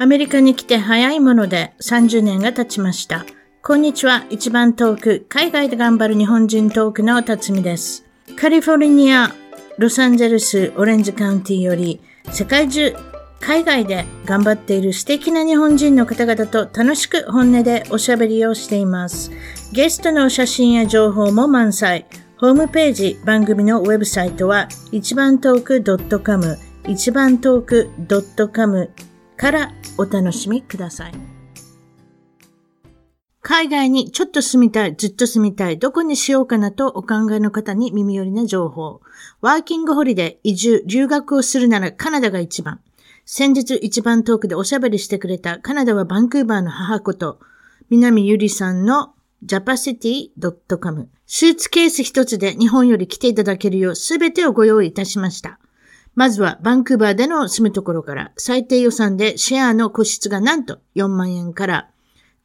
アメリカに来て早いもので30年が経ちました。こんにちは。一番遠く、海外で頑張る日本人トークの辰巳です。カリフォルニア、ロサンゼルス、オレンジカウンティより、世界中、海外で頑張っている素敵な日本人の方々と楽しく本音でおしゃべりをしています。ゲストの写真や情報も満載。ホームページ、番組のウェブサイトは、一番トーク .com、一番トーク .com からお楽しみください。海外にちょっと住みたい、ずっと住みたい、どこにしようかなとお考えの方に耳寄りな情報。ワーキングホリデー、移住、留学をするならカナダが一番。先日一番遠くでおしゃべりしてくれたカナダはバンクーバーの母こと、南ゆりさんの japacity.com。スーツケース一つで日本より来ていただけるようすべてをご用意いたしました。まずはバンクーバーでの住むところから最低予算でシェアの個室がなんと4万円から、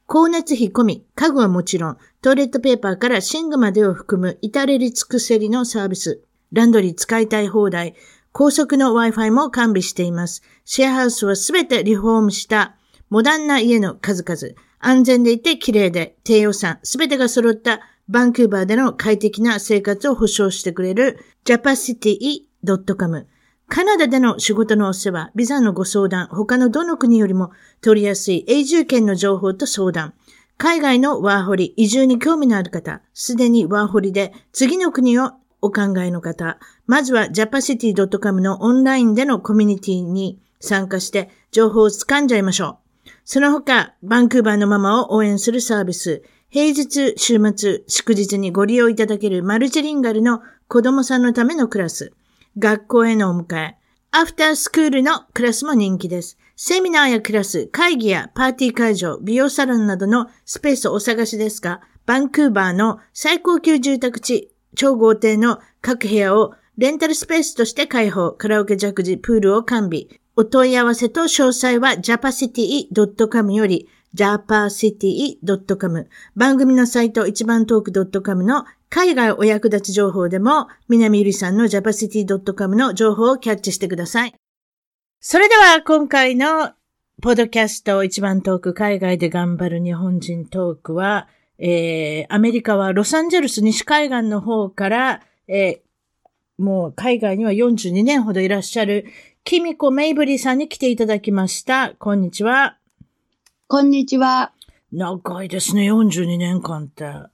光熱費込み、家具はもちろん、トイレットペーパーから寝具までを含む至れり尽くせりのサービス。ランドリー使いたい放題、高速の Wi-Fi も完備しています。シェアハウスはすべてリフォームしたモダンな家の数々。安全でいて綺麗で低予算、すべてが揃ったバンクーバーでの快適な生活を保障してくれる japacity.com。カナダでの仕事のお世話、ビザのご相談、他のどの国よりも取りやすい永住権の情報と相談、海外のワーホリ、移住に興味のある方、すでにワーホリで次の国をお考えの方、まずは japacity.com のオンラインでのコミュニティに参加して情報を掴んじゃいましょう。その他、バンクーバーのママを応援するサービス、平日、週末、祝日にご利用いただけるマルチリンガルの子供さんのためのクラス、学校へのお迎え、アフタースクールのクラスも人気です。セミナーやクラス、会議やパーティー会場、美容サロンなどのスペースをお探しですが、バンクーバーの最高級住宅地、超豪邸の各部屋をレンタルスペースとして開放、カラオケジャグジ、プールを完備。お問い合わせと詳細は japacity.com より japacity.com 番組のサイト一番トーク .com の海外お役立ち情報でも南ゆりさんの japacity.com の情報をキャッチしてください。それでは今回のポッドキャスト一番トーク海外で頑張る日本人トークは、えー、アメリカはロサンゼルス西海岸の方から、えー、もう海外には42年ほどいらっしゃる、キミコ・メイブリーさんに来ていただきました。こんにちは。こんにちは。長いですね、42年間って。あ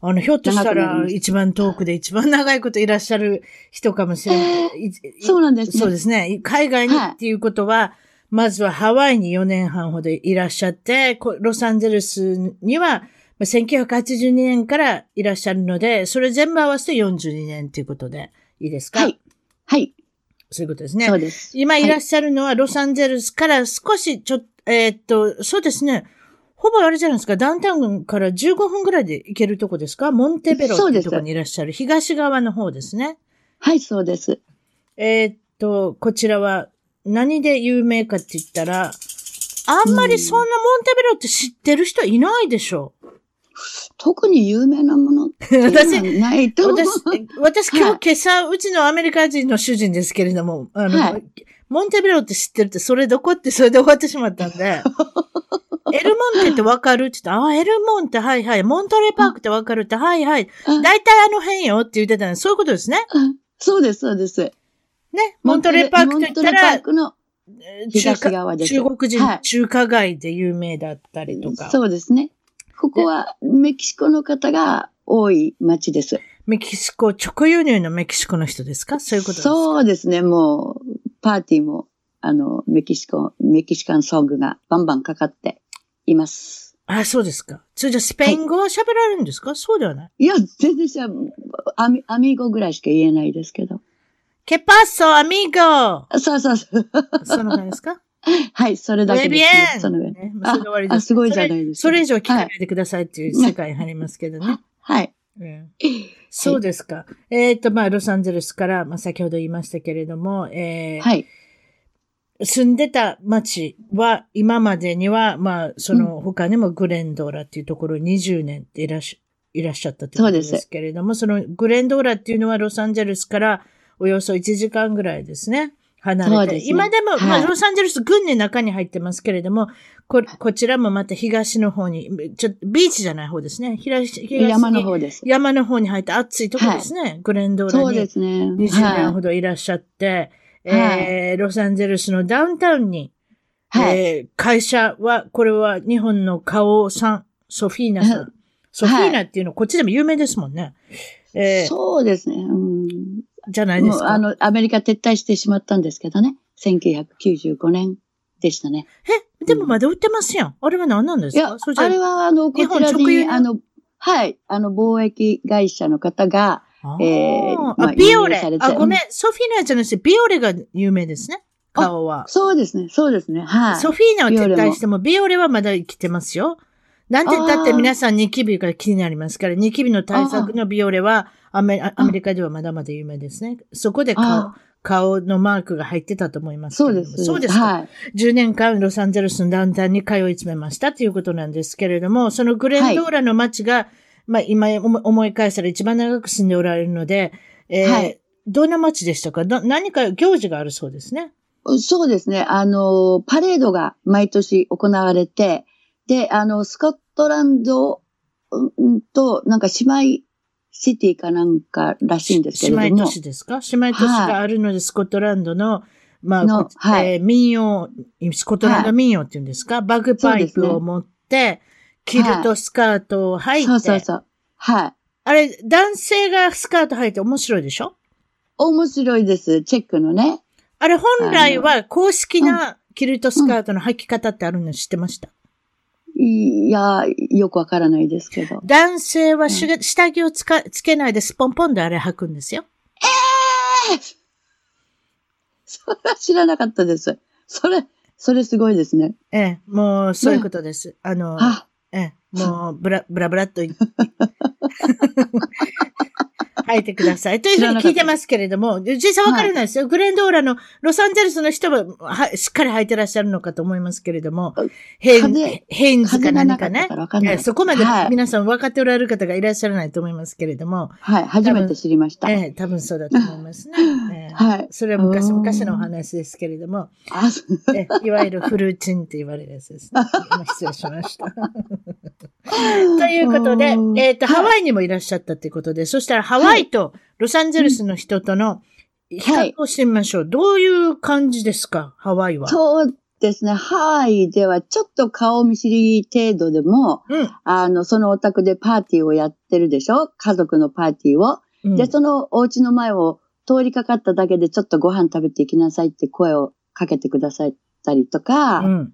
の、ひょっとしたら一番遠くで一番長いこといらっしゃる人かもしれない。そうなんですね。そうですね。海外にっていうことは、はい、まずはハワイに4年半ほどいらっしゃって、ロサンゼルスには1982年からいらっしゃるので、それ全部合わせて42年ということでいいですか？はい。はい。そういうことですね。そうです。今いらっしゃるのはロサンゼルスから少しちょっと、えー、っと、そうですね。ほぼあれじゃないですか、ダウンタウンから15分ぐらいで行けるとこですか？モンテベロっていうところにいらっしゃる東側の方ですね。はい、そうです。えー、っと、こちらは何で有名かって言ったら、あんまりそんなモンテベロって知ってる人いないでしょう。特に有名なもの ってないと私、私今日、今朝、うちのアメリカ人の主人ですけれども、あの、はい、モンテベロって知ってるって、それどこってそれで終わってしまったんで、エルモンテってわかる？って言ったら、あ、エルモンテ、はいはい。モントレーパークってわかる？って、はいはい。大体あの辺よって言ってたのそういうことですね。そうです、そうです。ね。モントレーパークと言ったら、モントレーパークの東側です。中国人、中華街で有名だったりとか。そうですね。ここはメキシコの方が多い町です。メキシコ、直輸入のメキシコの人ですか？そういうことですか？そうですね。もう、パーティーも、あの、メキシコ、メキシカンソングがバンバンかかっています。あ、そうですか。それじゃスペイン語は喋られるんですか、はい、そうではないいや、全然しゃ、アミ、アミーゴぐらいしか言えないですけど。ケパッソ、アミーゴそうそうそう。その辺ですか？はい、それだけです、ね。その上。ね、それ終わりです。あ、すごいじゃないですか。それ以上聞かないでくださいっていう世界に入りますけどね。はい。うん、そうですか。えっ、ー、と、まあ、ロサンゼルスから、まあ、先ほど言いましたけれども、えー、はい。住んでた町は、今までには、まあ、その他にもグレンドーラっていうところ20年いらっしいらっしゃったということですけれども、そのグレンドーラっていうのはロサンゼルスからおよそ1時間ぐらいですね。離れて。そうですね今でも、はいまあ、ロサンゼルス軍の中に入ってますけれども、こ、こちらもまた東の方に、ちょっと、ビーチじゃない方ですね。東、東に山の方です。山の方に入って暑いとこですね。グレンドーラそうでにすね。20年ほどいらっしゃって、えーロサンゼルスのダウンタウンに、はい。えー会社は、これは日本の花王さん、ソフィーナさん。ソフィーナっていうの、こっちでも有名ですもんね。えーそうですね。うんじゃないですか。もうあの、アメリカ撤退してしまったんですけどね。1995年でしたね。え、でもまだ売ってますやん。あれは何なんですいやか、あれは、あの、こちらに、あの、はい、あの、貿易会社の方が、あえーーまああビオレあ、ごめん。ソフィーナじゃなくて、ビオレが有名ですね。顔は。そうですね、そうですね、はい。ソフィーナは撤退しても、ビオレはまだ生きてますよ。なんで、だって皆さんニキビが気になりますから、ニキビの対策のビオレはアメリカではまだまだ有名ですね。そこで顔あ顔のマークが入ってたと思います。そうです。そうですか。はい。10年間ロサンゼルスのダウンタウンに通い詰めましたということなんですけれども、そのグレンドーラの街が、まあ今思思い返したら一番長く住んでおられるので、えーはいどんな街でしたか？ど何か行事があるそうですね。そうですね。あの、パレードが毎年行われて、で、あの、スコットランドうんと、なんか姉妹シティかなんからしいんですけれども。姉妹都市ですか？姉妹都市があるので、スコットランドの、まあ、はいえー民謡、スコットランド民謡っていうんですか、バグパイプを持って、キルトスカートを履いて、そうそうそう。はい。あれ、男性がスカート履いて面白いでしょ？面白いです。チェックのね。あれ本来は公式なキルトスカートの履き方ってあるの知ってました、いや、よくわからないですけど。男性はし下着をつかつけないでスポンポンであれ履くんですよ。えーそれは知らなかったです。それ、それすごいですね。ええ、もうそういうことです。あの、あ、ええ、もう、ブラ、ブラブラっとい履いてください。というふうに聞いてますけれども、実際わからないですよ。グレンドーラのロサンゼルスの人は、はしっかり履いてらっしゃるのかと思いますけれども、ヘインズか何かねかかそこまではい皆さん分かっておられる方がいらっしゃらないと思いますけれども、はい、初めて知りました。ええ、多分そうだと思いますね。ええはい。それは昔、うん昔のお話ですけれども、いわゆるフルーチンって言われるやつですね。今失礼しました。ということで、うんえっ、と、はいハワイにもいらっしゃったということで、そしたらハワイとロサンゼルスの人との比較をしてみましょう。どういう感じですか、ハワイは。そうですね。ハワイではちょっと顔見知り程度でも、うん。あの、そのお宅でパーティーをやってるでしょ？家族のパーティーを。うんで、そのお家の前を通りかかっただけでちょっとご飯食べていきなさいって声をかけてくださったりとか、うん。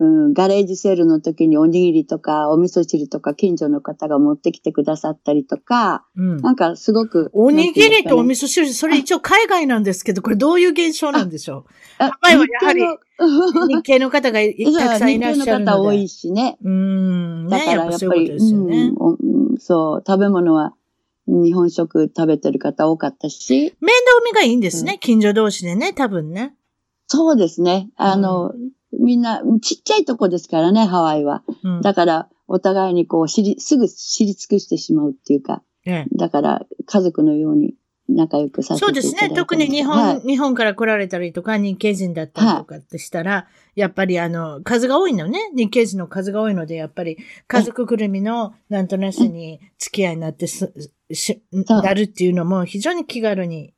うん、ガレージセールの時におにぎりとかお味噌汁とか近所の方が持ってきてくださったりとか、うん。なんかすごく。おにぎりとお味味噌汁、それ一応海外なんですけど、これどういう現象なんでしょ噌ハワイはやはり 日系の方がい たくさんいらっしゃる日系の。方多いしね。うーん。ね、だからやっぱやっぱり、そう食べ物は日本食食べてる方多かったし、面倒見がいいんですね、近所同士でね、多分ね。そうですね。あの、みんな、ちっちゃいとこですからね、ハワイは。うん。だから、お互いにこう、知り、すぐ知り尽くしてしまうっていうか、ええだから、家族のように仲良くさせてそいう。ですね。特に日本、はい日本から来られたりとか、日系人だったりとかってしたら、やっぱりあの、数が多いのね。日系人の数が多いので、やっぱり家族ぐるみのなんとなしに付き合いになってす、し、なるっていうのも非常に気軽に。い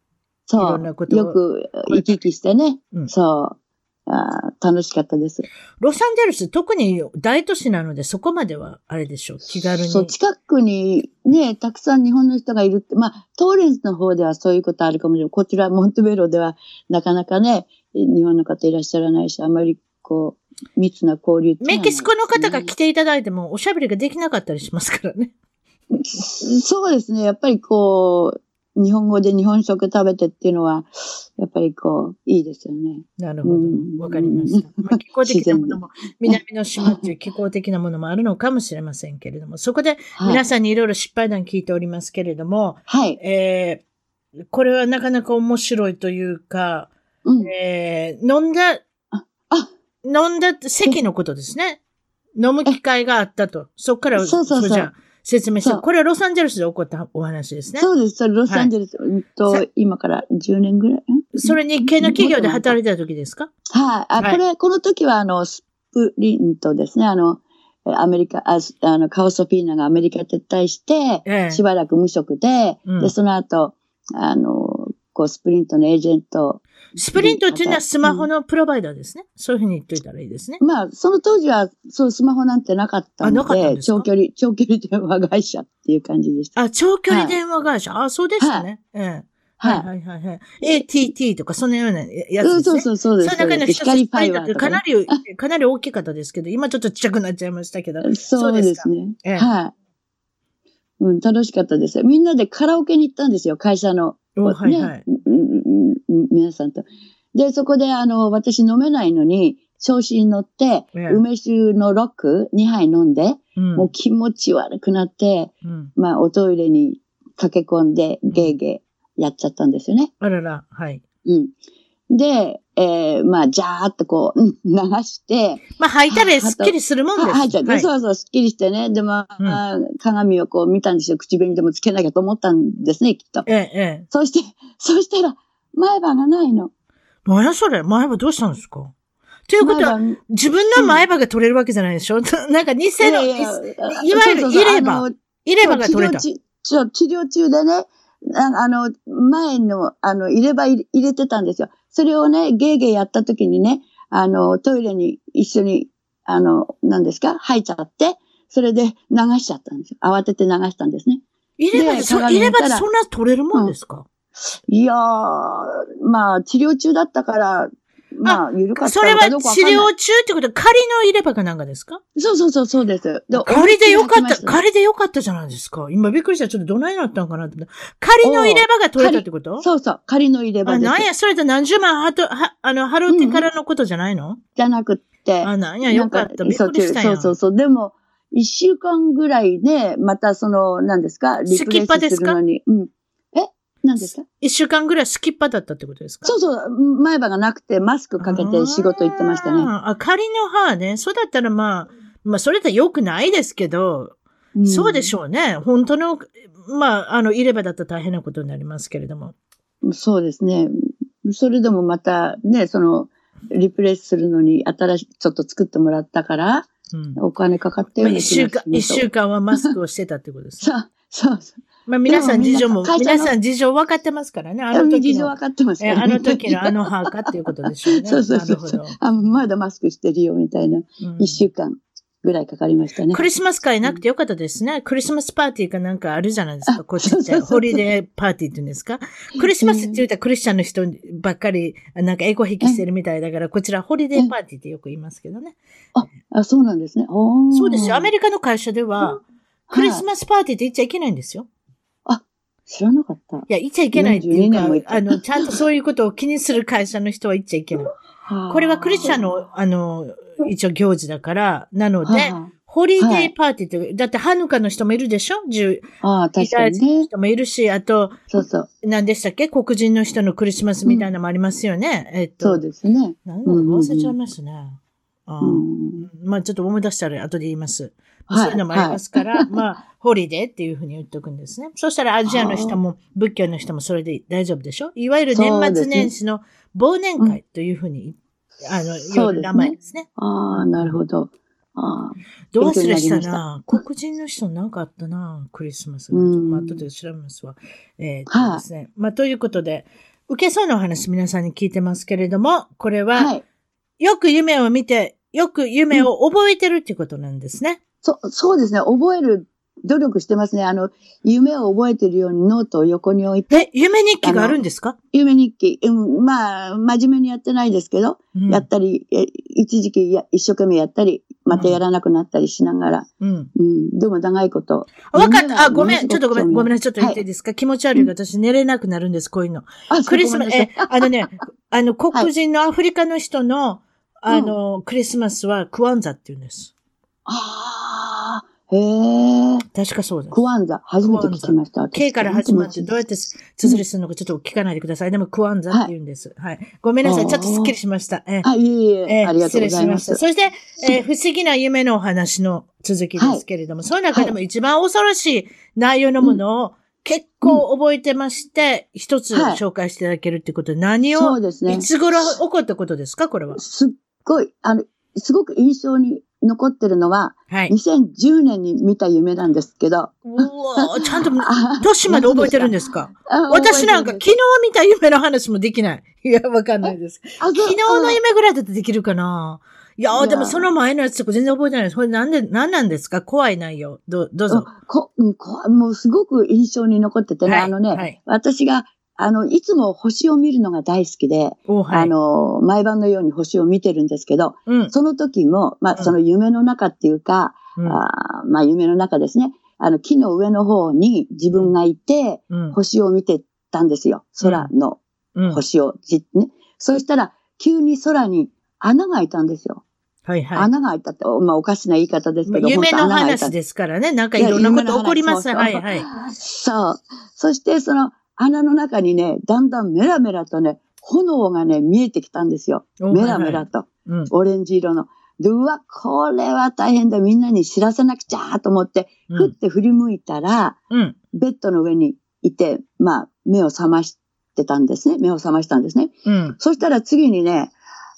そろんなことう。をよく行き来してね。うんそうあー。楽しかったです。ロサンゼルス、特に大都市なので、そこまでは、あれでしょう？気軽に。そう、近くにね、たくさん日本の人がいるって、まあ、トーレンスの方ではそういうことあるかもしれない。こちら、モンテベロでは、なかなかね、日本の方いらっしゃらないし、あまり、こう、密な交流っていうのはメキシコの方が来ねていただいても、おしゃべりができなかったりしますからね。そうですね。やっぱりこう、日本語で日本食食べてっていうのは、やっぱりこう、いいですよね。なるほどうん。わかりました。まあ、気候的なものも、南の島っていう気候的なものもあるのかもしれませんけれども、そこではい。皆さんにいろいろ失敗談聞いておりますけれども、はい。えー、これはなかなか面白いというか、うん。えー、飲んだ、あ、飲んだ席のことですね。飲む機会があったと。そこから、そうそうそうじゃあ説明してこれはロサンゼルスで起こったお話ですね。そうです。それロサンゼルス、うんとさ、今から10年ぐらい？ん？それ日系の企業で働いてた時ですか？はい。あ、はいこれ、この時は、あの、スプリントですね。あの、えアメリカ、あすあの、カオソフィーナがアメリカ撤退して、ええしばらく無職で、うんで、その後、あの、こう、スプリントのエージェント。スプリントっていうのはスマホのプロバイダーですね。そういうふうに言っといたらいいですね。まあ、その当時は、そう、スマホなんてなかったので、で長距離、長距離電話会社っていう感じでした。あ、長距離電話会社？あ、そうでしたね。ええ。はいはい。はいはいはい。ATT とかそのようなやつですね。そうそうそう、そうです。その中の一つ、光ファイバーとかなり、かなり大きかったですけど、今ちょっとちっちゃくなっちゃいましたけど。そうですね。ええはい。うん、楽しかったですよ。みんなでカラオケに行ったんですよ、会社の。おはいはい。皆さんと。で、そこで、あの、私飲めないのに、調子に乗って、ええ梅酒のロック2杯飲んで、うんもう気持ち悪くなって、うん。まあ、おトイレに駆け込んで、ゲーゲーやっちゃったんですよね。あらら、はい。うん。で、えー、まあ、ジャーっとこう、うん流して、まあ、吐いたらすっきりするもんです。は入っちゃって、はいそうそう、すっきりしてね。で、まあ、鏡をこう見たんですよ。口紅でもつけなきゃと思ったんですね、きっと。ええ、ええ。そして、そしたら、前歯がないの。何やそれ？前歯どうしたんですか？ということは、自分の前歯が取れるわけじゃないでしょ、なんか偽の、いわゆる入れ歯入れ歯が取れた。治療中でね、ああの、前の、あの、入れ歯入れてたんですよ。それをね、ゲーゲーやった時にね、あの、トイレに一緒に、あの、何ですか？吐いちゃって、それで流しちゃったんですよ。慌てて流したんですね。入れ歯で、でそ入れ歯そんな取れるもんですか、いやー、まあ、治療中だったから、まあ、緩かったそれは治療中ってことは仮の入れ歯かなんかですか？そうそうそう、そうです。で仮でよかった、仮でよかったじゃないですか。今びっくりした。ちょっとどないなったのかなった。仮の入れ歯が取れたってこと？そうそう、仮の入れ歯あ、です。なんや、それで何十万はと、は、あの、払ってからのことじゃないの、じゃなくって。あ、なんや、よかった。びっくりしたんや。そうそうそう。でも、一週間ぐらいで、またその、何ですか？リプレイスするのに。うん。え何ですか？一週間ぐらいスキッパだったってことですか？そうそう。前歯がなくて、マスクかけて仕事行ってましたね。あ仮の歯ね。そうだったらまあ、まあ、それって良くないですけど、んそうでしょうね。本当の、まあ、あの、入れ歯だったら大変なことになりますけれども。そうですね。それでもまた、ね、その、リプレイスするのに新しい、ちょっと作ってもらったから、うん。お金かかってまある一週間、一週間はマスクをしてたってことです。そう、そうそう。まあ、皆さん事情も、でも皆さん事情分かってますからね。あの時の事情分、かってますえからあの時のあの歯かっていうことでしょうね。そうそうそうそうなるほど。あ、まだマスクしてるよ、みたいな。うん一週間ぐらいかかりましたね。クリスマス会なくてよかったですね。クリスマスパーティーかなんかあるじゃないですか、あこっちっホリデーパーティーって言うんですか。クリスマスって言うたらクリスチャンの人ばっかり、なんかエゴ引きしてるみたいだから、こちらホリデーパーティーってよく言いますけどね。あ、そうなんですね。そうですよ。アメリカの会社では、クリスマスパーティーって言っちゃいけないんですよ。知らなかった。いや、言っちゃいけないっていう42年も言っ、てかあの、ちゃんとそういうことを気にする会社の人は言っちゃいけない。これはクリスチャンの、あの、一応行事だから、なので、はホリデーパーティーって、だってハヌカの人もいるでしょ？十、あ、ああ、確かにね。人もいるし、あと、そうそう。何でしたっけ？黒人の人のクリスマスみたいなのもありますよね。えっと。そうですね。なんだろううんうんうん忘れちゃいますね。うん。まあちょっと思い出したら後で言います。はいそういうのもありますから、まあ、ホリデーっていうふうに言っておくんですね。そしたらアジアの人も仏教の人もそれで大丈夫でしょ？いわゆる年末年始の忘年会というふうに、あの、そう名前ですね。ああ、なるほど。ああ、どう忘れしたな？黒人の人なんかあったなクリスマスが。うんまあ、後で調べますわ。えーっとですね。まあ、ということで、受けそうなお話皆さんに聞いてますけれども、これは、はい。よく夢を見て、よく夢を覚えてるっていうことなんですね。そ、そうですね。覚える努力してますね。あの、夢を覚えてるようにノートを横に置いて、え、夢日記があるんですか、夢日記、うん、まあ、真面目にやってないですけど、うんやったり、え一時期や一生懸命やったり、またやらなくなったりしながら、うん。うん、でも長いこと。わかった。あ、ごめん。ちょっとごめん。ごめんなさい。ちょっと言っていいはですか、気持ち悪い私寝れなくなるんです、こういうの。あクリスマス、えあのね、あの、黒人のアフリカの人の、あの、クリスマスはクワンザって言うんです。ああ、へえ。確かそうです。クワンザ、初めて聞きました。私 K から始まってどうやって綴りするのかちょっと聞かないでください。でもクワンザって言うんです。はい。ごめんなさい。ちょっとスッキリしました。ええあ、いえいえ、ええありがとうございます。失礼しました。そして、えー 不思議な夢のお話の続きですけれども、その中でも一番恐ろしい内容のものを結構覚えてまして、一つはい紹介していただけるってことで、何を、そうですねい。つ頃起こったことですかこれは？すっごい、あの、すごく印象に残ってるのは、はい。2010年に見た夢なんですけど。うわーちゃんと、あ 年まで覚えてるんですか？あ私なんか昨日見た夢の話もできない。いや、わかんないです。昨日の夢ぐらいだとできるかな？いやでもその前のやつとか全然覚えてないです。これなんで、なんなんですか？怖い内容。どう、どううんぞ。こうんこもうすごく印象に残っててね、はいあのね、はい私が、あの、いつも星を見るのが大好きで、おはい。あの、毎晩のように星を見てるんですけど、うん。その時も、まあ、うんその夢の中っていうか、うんあーまあ、夢の中ですね、あの、木の上の方に自分がいて、うん。星を見てたんですよ。空のうん。星をじっね。そしたら、急に空に穴が開いたんですよ。はいはい。穴が開いたって、まあ、おかしな言い方ですけど、夢の話ですからね。なんかいろんなこと起こります。はいはい。そう。そして、その穴の中にね、だんだんメラメラとね、炎がね、見えてきたんですよ。おメラメラ。と、はいはいオレンジ色の。で、うわ、これは大変だ。みんなに知らせなくちゃと思って、うん。ふって振り向いたら、うん。ベッドの上にいて、まあ、目を覚ましてたんですね。目を覚ましたんですね。うん。そしたら次にね、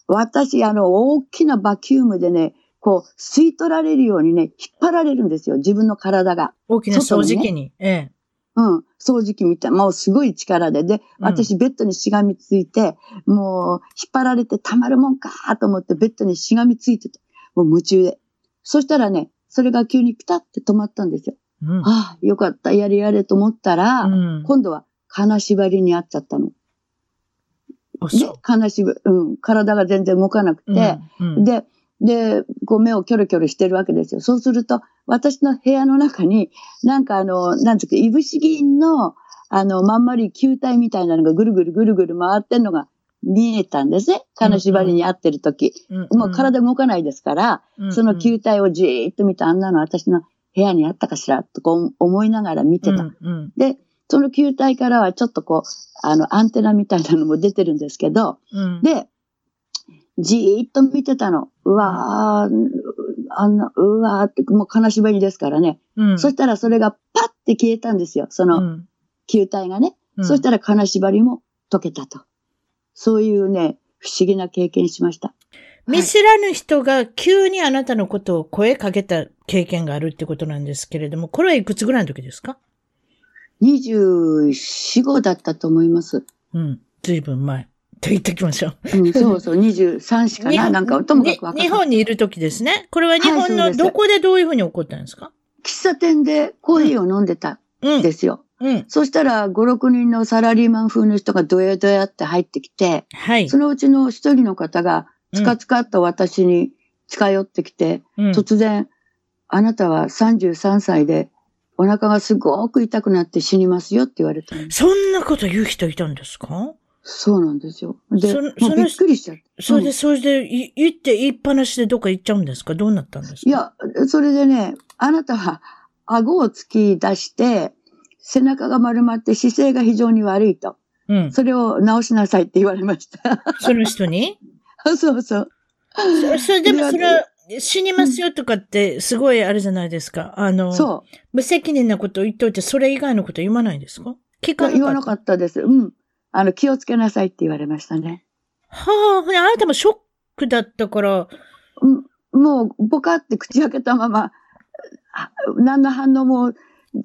私、あの、大きなバキュームでね、こう、吸い取られるようにね、引っ張られるんですよ。自分の体が。大きな掃除機に。ええ。うん。掃除機みたい。もうすごい力で。で、うん私ベッドにしがみついて、もう引っ張られてたまるもんかと思ってベッドにしがみついてて、もう夢中で。そしたらね、それが急にピタって止まったんですよ。うん。ああ、よかった、やれやれと思ったら、うん。今度は金縛りにあっちゃったの。あ、で金縛り、うん、体が全然動かなくて、うん、で、で、こう目をキョロキョロしてるわけですよ。そうすると、私の部屋の中に、なんかあの、なんつうか、いぶし銀の、あの、まんまり球体みたいなのがぐるぐるぐるぐる回ってんのが見えたんですね。金縛りに合ってる時。うんもう体動かないですから、うんその球体をじーっと見て、あんなの私の部屋にあったかしら、とこう思いながら見てた。うんうんで、その球体からはちょっとこう、あの、アンテナみたいなのも出てるんですけど、うん。で、じーっと見てたの。うわー、あんな、うわーって、もう金縛りですからね。うん、そしたらそれがパッて消えたんですよ。そのうん球体がね。うんそしたら金縛りも解けたと。そういうね、不思議な経験しました。見知らぬ人が急にあなたのことを声かけた経験があるってことなんですけれども、これはいくつぐらいの時ですか？24、5だったと思います。うん。ずいぶん前。と言っておきましょう。うん、そうそう、23しかな。なんか、ともかく分かに日本にいる時ですね。これは日本のどこでどういうふうに起こったんですか、喫茶店でコーヒーを飲んでたうんん。ですよ。うん。そしたら、5、6人のサラリーマン風の人がドヤドヤって入ってきて、はいそ。のうちの一人の方が、つかつかっと私に近寄ってきて、うん突然、あなたは33歳で、お腹がすごく痛くなって死にますよって言われたの。そんなこと言う人いたんですか？そうなんですよ。で、そものうびっくりしちゃって。それで、うんそれで、い言って言いっぱなしでどっか行っちゃうんですか？どうなったんですか？い、や、それでね、あなたは顎を突き出して、背中が丸まって姿勢が非常に悪いと。うん。それを直しなさいって言われました。その人に？そうそう。そそれでもそでれ、死にますよとかって、すごいあれじゃないですか？あの、そう。無責任なことを言っといて、それ以外のこと言わないんですか？聞かなかった？言わなかったです。うん。あの、気をつけなさいって言われましたね。はあ、あなたもショックだったから、うん、もう、ボカって口開けたまま、あ何の反応も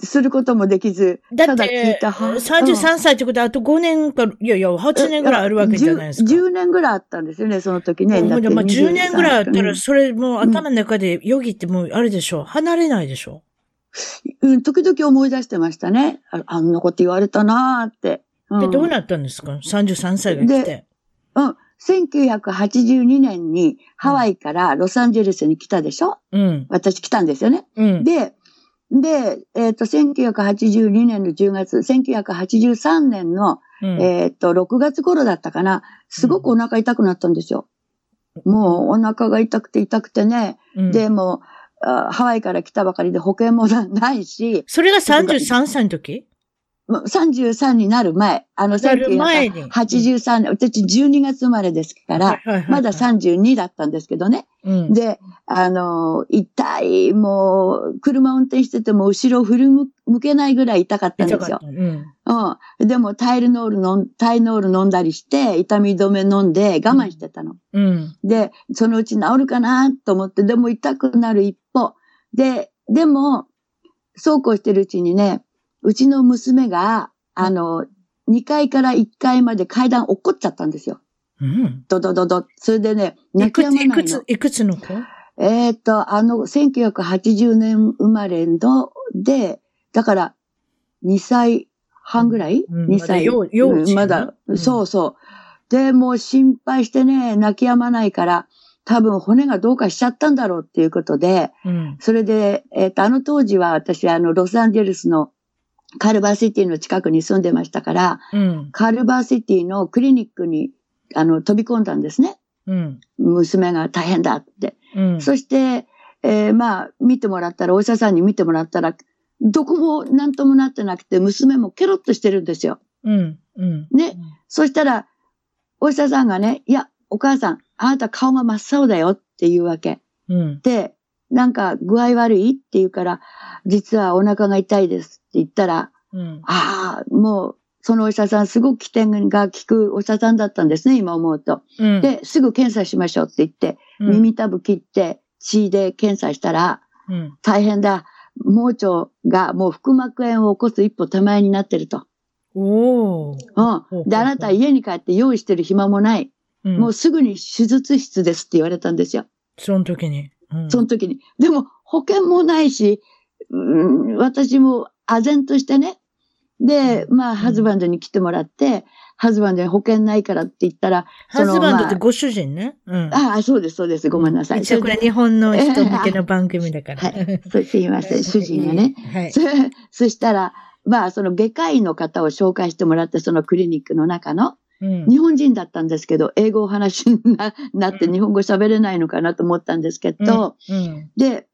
することもできず、ただ聞だってい、たは33歳ってことはあと5年か、いやいや、8年ぐらいあるわけじゃないですか。10, 10年ぐらいあったんですよね、その時ね。まあ、10 23年ぐらいあったら、うんそれもう頭の中でよぎってもう、あれでしょう。離れないでしょ？うん、時々思い出してましたね。ああんなこと言われたなーって。うう。んで、どうなったんですか ?33 歳が来て。うん。1982年にハワイからロサンゼルスに来たでしょ？うん。私来たんですよね。うん。で、で、えっ、と、1982年の10月、1983年の、うんえっ、と、6月頃だったかな。すごくお腹痛くなったんですよ。もうお腹が痛くて痛くてね。うんで、もハワイから来たばかりで保険もなないし、それが33歳の時？33になる前、あの、なる前に1983年、私12月生まれですから、まだ32だったんですけどね。うん。で、あの、痛い、もう、車運転してても後ろ振り向向けないぐらい痛かったんですよ。うん。うん。でも、タイルノール飲ん、タイノール飲んだりして、痛み止め飲んで我慢してたの。うん。で、そのうち治るかなと思って、でも痛くなる一方。で、でも、そうこうしてるうちにね、うちの娘が、あの、2階から1階まで階段落っこっちゃったんですよ。うん。ドドドド。それでね、泣き止まないのいくつ、。いくつの子？えっ、と、あの、1980年生まれの、で、だから、2歳半ぐらい、うん ?2 歳。まだ幼まだ、うんそうそう。で、もう心配してね、泣き止まないから、多分骨がどうかしちゃったんだろうっていうことで、うん。それで、えっ、と、あの当時は私、あの、ロサンゼルスのカルバーシティの近くに住んでましたから、うん。カルバーシティのクリニックに、あの、飛び込んだんですね。うん。娘が大変だって。うん。そして、えーまあ、見てもらったら、お医者さんに見てもらったら、どこも何ともなってなくて、娘もケロッとしてるんですよ。うん。うん。ね。そしたら、お医者さんがね、いや、お母さん、あなた顔が真っ青だよっていうわけ。うん。で、なんか具合悪いって言うから、実はお腹が痛いですって言ったら、うん。ああ、もう、そのお医者さん、すごく起点が効くお医者さんだったんですね、今思うと。うん。で、すぐ検査しましょうって言って、うん、耳たぶ切って血で検査したら、うん。大変だ。盲腸がもう腹膜炎を起こす一歩手前になってると。おー。うん。で、あなた家に帰って用意してる暇もない。うんもうすぐに手術室ですって言われたんですよ。その時に。うん。その時に。でも保険もないし、うん、私も唖然としてね。で、まあ、ハズバンドに来てもらって、ハズバンドに保険ないからって言ったら、ハズバンドまあってご主人ね。うん。ああ、そうです、そうです。ごめんなさい。一応これ日本の人向けの番組だから。はいすいません、主人がね。はい。そ そしたら、まあ、その外科医の方を紹介してもらって、そのクリニックの中の、うん。日本人だったんですけど、英語をお話にななって日本語喋れないのかなと思ったんですけど、うん。で、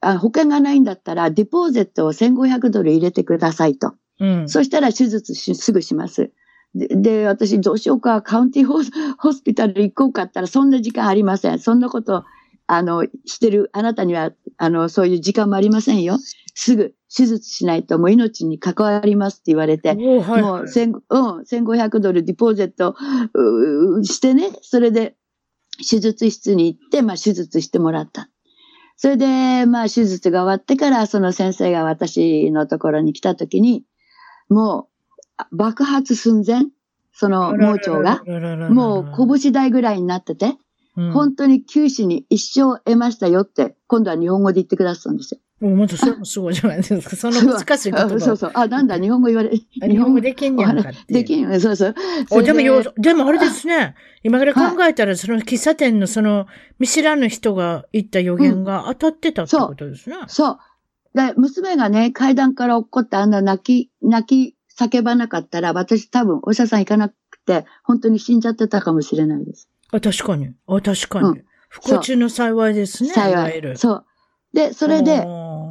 あ保険がないんだったら、ディポーゼットを1500ドル入れてくださいと。うん。そしたら手術しすぐします。で、で私どうしようか、カウンティホスホスピタル行こうかったら、そんな時間ありません。そんなこと、あの、してる、あなたには、あの、そういう時間もありませんよ。すぐ手術しないともう命に関わりますって言われて。もう千、うん、1500ドルディポーゼットしてね、それで手術室に行って、まあ手術してもらった。それで、まあ手術が終わってから、その先生が私のところに来た時に、もうあ爆発寸前、その盲腸が、もう拳台ぐらいになってて、うん、本当に九死に一生得ましたよって、今度は日本語で言ってくださったんですよ。もうまたそれもすごいじゃないですか。その難しい言葉。あ そうそう。あ、なんだ、日本語言われ、日本語できんやんか。できんよね、そうそう。おでもよでもあれですね。今から考えたら、その喫茶店のその見知らぬ人が言った予言が当たってたってことですね。そう。で、娘がね、階段から落っこってあんな泣き、泣き叫ばなかったら、私多分お医者さん行かなくて、本当に死んじゃってたかもしれないです。あ、確かに。あ、確かに。うん不幸中の幸いですね。い幸い。そう。で、それで、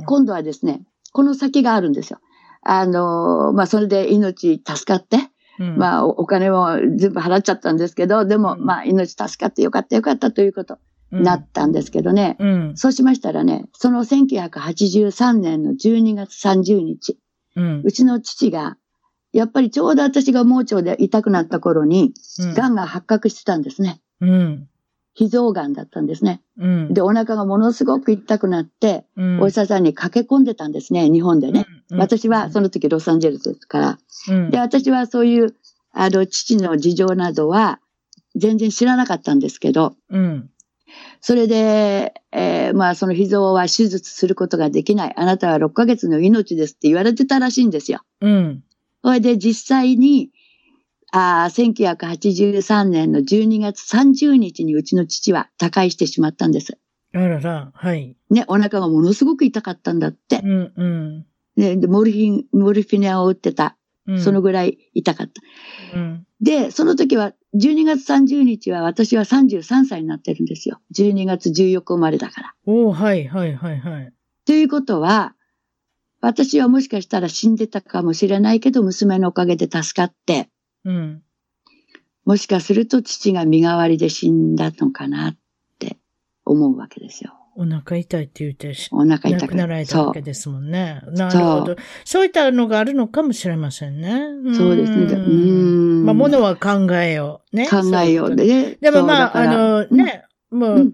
今度はですね、この先があるんですよ。あのーまあ、それで命助かって、うんまあ、おお金も全部払っちゃったんですけど、でも、うんまあ、命助かってよかったよかったということになったんですけどね。うん。そうしましたらね、その1983年の12月30日、うん。うちの父が、やっぱりちょうど私が盲腸で痛くなった頃に、うん。癌が発覚してたんですね。うん。脾臓癌だったんですね。うん。で、お腹がものすごく痛くなって、うん、お医者さんに駆け込んでたんですね、日本でね。うん、私はその時ロサンゼルスですから。うん、で、私はそういう、あの、父の事情などは全然知らなかったんですけど、うん。それで、えーまあその脾臓は手術することができない。あなたは6ヶ月の命ですって言われてたらしいんですよ。うん。それで実際に、あー1983年の12月30日にうちの父は他界してしまったんです。あらら、はい。ね、お腹がものすごく痛かったんだってう。ん、うん。ね、でモルヒン、モルフィネを打ってたうんそのぐらい痛かった。うん。で、その時は、12月30日は私は33歳になってるんですよ。12月14日生まれだから。おーはいはいはいはい。ということは、私はもしかしたら死んでたかもしれないけど、娘のおかげで助かって、うん。もしかすると父が身代わりで死んだのかなって思うわけですよ。お腹痛いって言ってし、お腹痛亡くなられたわけ。ですもんね。なるほど。そういったのがあるのかもしれませんね。そうですね。うーん。まあ、ものは考えよう。ね。考えようそういことで。でもまあ、あの、ね、もう、うん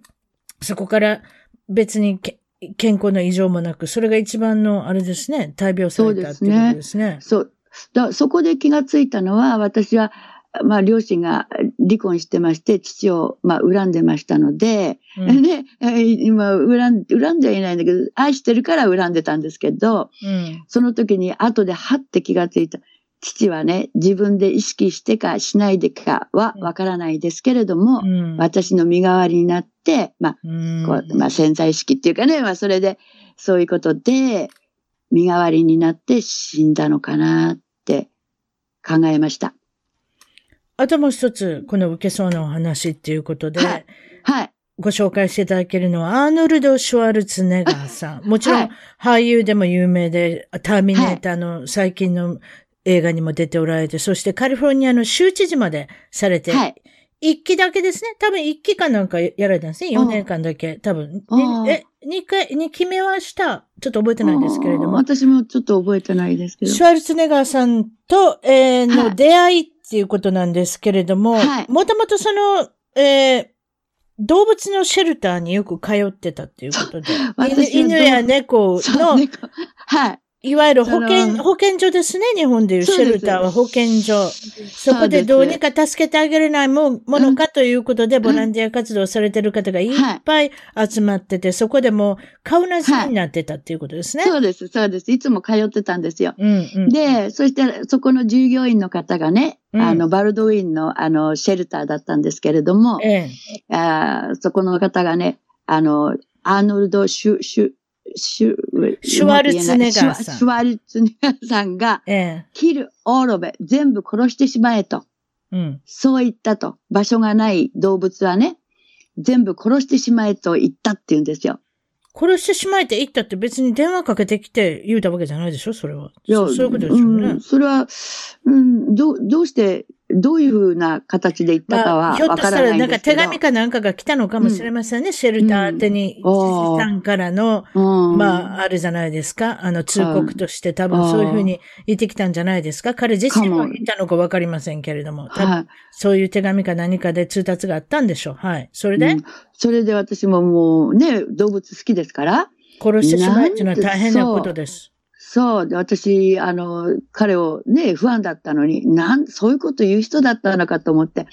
そこから別にけ健康の異常もなく、それが一番の、あれですね、大病されたっていうことですね。そう。だそこで気がついたのは、私は、まあ、両親が離婚してまして、父を、まあ、恨んでましたので、うん 今、恨ん、恨んではいないんだけど、愛してるから恨んでたんですけど、うん。その時に後ではって気がついた。父はね、自分で意識してかしないでかはわからないですけれども、うん。私の身代わりになって、まあ、うんこうまあ、潜在意識っていうかね、まあ、それで、そういうことで、身代わりになって死んだのかなって考えました。あともう一つ、この受けそうなお話っていうことで、はいはい。ご紹介していただけるのは、アーノルド・シュワルツェネガーさん。もちろんはい、俳優でも有名で、ターミネーターの最近の映画にも出ておられて、そしてカリフォルニアの州知事までされて、はい。一期だけですね。多分一期間なんかやられたんですね。4年間だけ。多分。ねえ、二回、二期目はした。ちょっと覚えてないですけれども。私もちょっと覚えてないですけど。シュワルツェネガーさんと、えーはいの出会いっていうことなんですけれども、はいもともとその、えー動物のシェルターによく通ってたっていうことで、犬や猫の、猫はい。いわゆる保そ健、の保健所ですね。日本でいうシェルターは保健所。そこでどうにか助けてあげれないもものかということで、ボランティア活動されてる方がいっぱい集まってて、そこでもう顔なじみになってたっていうことですね。そうです、そうです。いつも通ってたんですよ。うんうん。で、そしてそこの従業員の方がね、うんあの、バルドウィンのあの、シェルターだったんですけれども、ええ。あーそこの方がね、あの、アーノルド・シュ、シュ、シュ、シュワルツェネガーさんシュワルツェネガーさんが、ええ。キル・オーロベ、全部殺してしまえと。うん。そう言ったと。場所がない動物はね、全部殺してしまえと言ったって言うんですよ。殺してしまえて言ったって別に電話かけてきて言うたわけじゃないでしょ？それは。いやそそういうことですよね。うんそれは、うん、どう、どうして、どういうふうな形で言ったかまあ、はひょっとしたらないらなんか手んですけど。紙かなんかが来たのかもしれませんね。シェルター宛てに、うんさんからの、うん、まあ、あるじゃないですか。あの、通告として多分そういうふうに言ってきたんじゃないですか。彼自身も言ったのかわかりませんけれども。はい。そういう手紙か何かで通達があったんでしょう。はい。それで、うんそれで私ももうね、動物好きですから、殺してしまえっていうのは大変なことです。そう。で、私、あの、彼をね、不安だったのに、なん、そういうこと言う人だったのかと思って、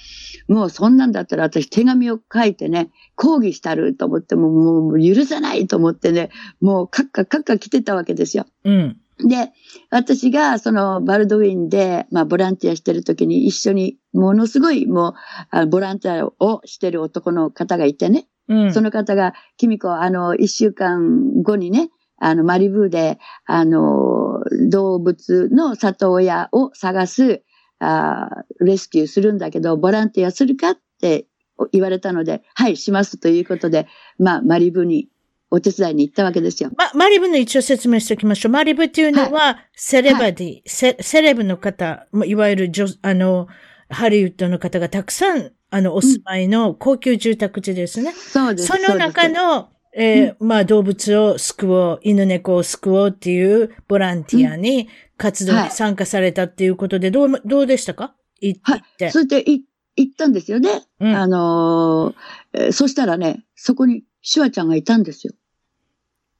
もうそんなんだったら私手紙を書いてね、抗議したると思って、もう、もう許さないと思ってね、もうカッカカッカ来てたわけですよ。うん。で、私がそのバルドウィンで、まあボランティアしてる時に一緒に、ものすごいもう、あボランティアをしてる男の方がいてね、うん。その方が、君子、あの、一週間後にね、あの、マリブーで、あの、動物の里親を探す、あーレスキューするんだけど、ボランティアするかって言われたので、はい、しますということで、まあ、マリブにお手伝いに行ったわけですよ。ま、マリブの一応説明しておきましょう。マリブっていうのは、セレバディ、セ、セレブの方、まいわゆる女、あの、ハリウッドの方がたくさん、あの、お住まいの高級住宅地ですね。そうです。その中の、えーまあ、動物を救おう、犬猫を救おうっていうボランティアに活動に参加されたっていうことで、どう、どうでしたか？い行はいって。それでい行ったんですよね。うんあのーえーそしたらね、そこにシュワちゃんがいたんですよ。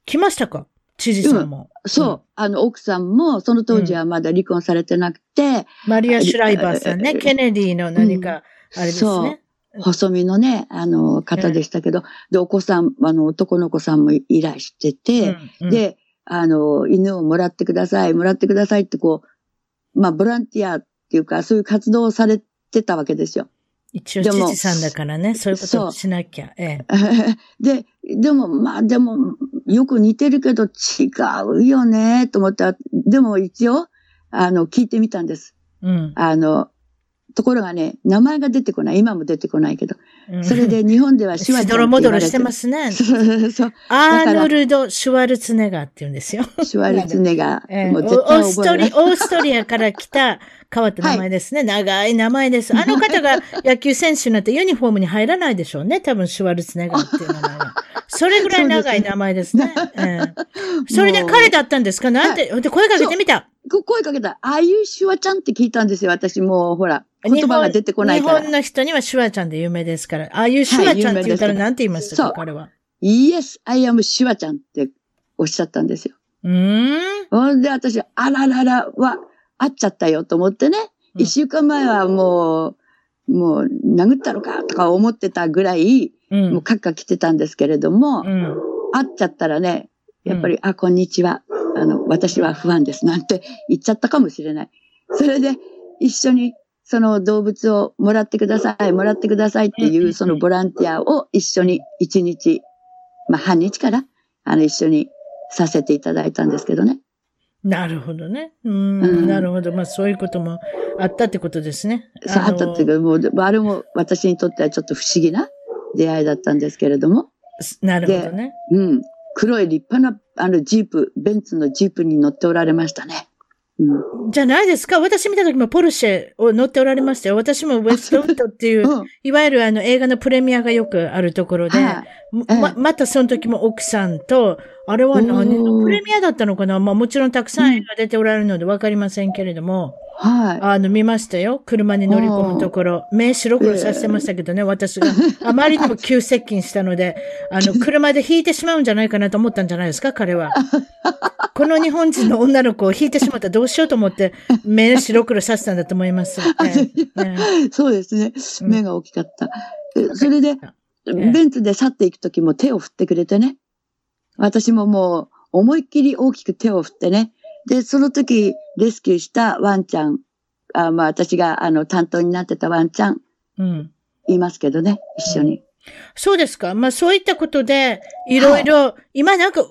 来ましたか？知事さんも。そう。うんあの、奥さんも、その当時はまだ離婚されてなくて、マリア・シュライバーさんね。えーケネディの何か、あれですね。細身のね、あの、方でしたけど、で、お子さん、あの、男の子さんもいらしてて、うんうんで、あの、犬をもらってください、もらってくださいってこう、まあ、ボランティアっていうか、そういう活動をされてたわけですよ。一応でも知事さんだからね、そういうことをしなきゃ。ええ。で、でも、まあ、でも、よく似てるけど違うよね、と思った。でも一応、あの、聞いてみたんです。うん。あの、ところがね、名前が出てこない。今も出てこないけど。うんそれで日本ではシュワしちゃんどろもどろって言われてしてますね。そうそう。アーノルド・シュワルツェネガーって言うんですよ。シュワルツェネガー。もう絶対ーストリ覚えない。オーストリアから来た変わった名前ですね。長い名前です。あの方が野球選手になってユニフォームに入らないでしょうね。多分シュワルツェネガーっていう名前は。それぐらい長い名前ですね。ええそれで彼だったんですか？なんて、で声かけてみた。こ声かけたら、ああいうシュワちゃんって聞いたんですよ。私もう、ほら、言葉が出てこないから日本。の人にはシュワちゃんで有名ですから。ああいうシュワちゃんって言ったらはい有名ですなんて言いましたそうか彼は。Yes, I am シュワちゃんっておっしゃったんですよ。うーん。ほんで、私、あらららは、会っちゃったよと思ってね。うん一週間前はもう、もう、殴ったのかとか思ってたぐらい、うん。もうカッカ来てたんですけれども、うん。会っちゃったらね、やっぱり、あ、こんにちは。あの、私は不安です。なんて言っちゃったかもしれない。それで、一緒に、その動物をもらってください、もらってくださいっていう、そのボランティアを一緒に一日、まあ半日から、あの、一緒にさせていただいたんですけどね。なるほどね。うん、うんなるほど。まあそういうこともあったってことですね。そうあったっていうか、もう、あれも私にとってはちょっと不思議な出会いだったんですけれども、なるほどね。うん。黒い立派な、あの、ジープ、ベンツのジープに乗っておられましたね。うん。じゃないですか？私見た時もポルシェを乗っておられましたよ。私もウェストウッドっていう、うん。いわゆるあの映画のプレミアがよくあるところで、はい。ま、またその時も奥さんと、あれは何のプレミアだったのかな？まあもちろんたくさん映画出ておられるのでわかりませんけれども、はい。あの見ましたよ。車に乗り込むところ。目白黒させてましたけどね、私が。あまりにも急接近したので、あの、車で引いてしまうんじゃないかなと思ったんじゃないですか、彼は。この日本人の女の子を引いてしまったらどうしようと思って、目白黒させたんだと思います。そうですね。うん目が大きかった。えそれで、えベンツで去っていくときも手を振ってくれてね。私ももう思いっきり大きく手を振ってね。で、その時レスキューしたワンちゃん、あまあ私があの担当になってたワンちゃんうん。いますけどね、一緒に。そうですか。まあそういったことで、いろいろ、今なんか、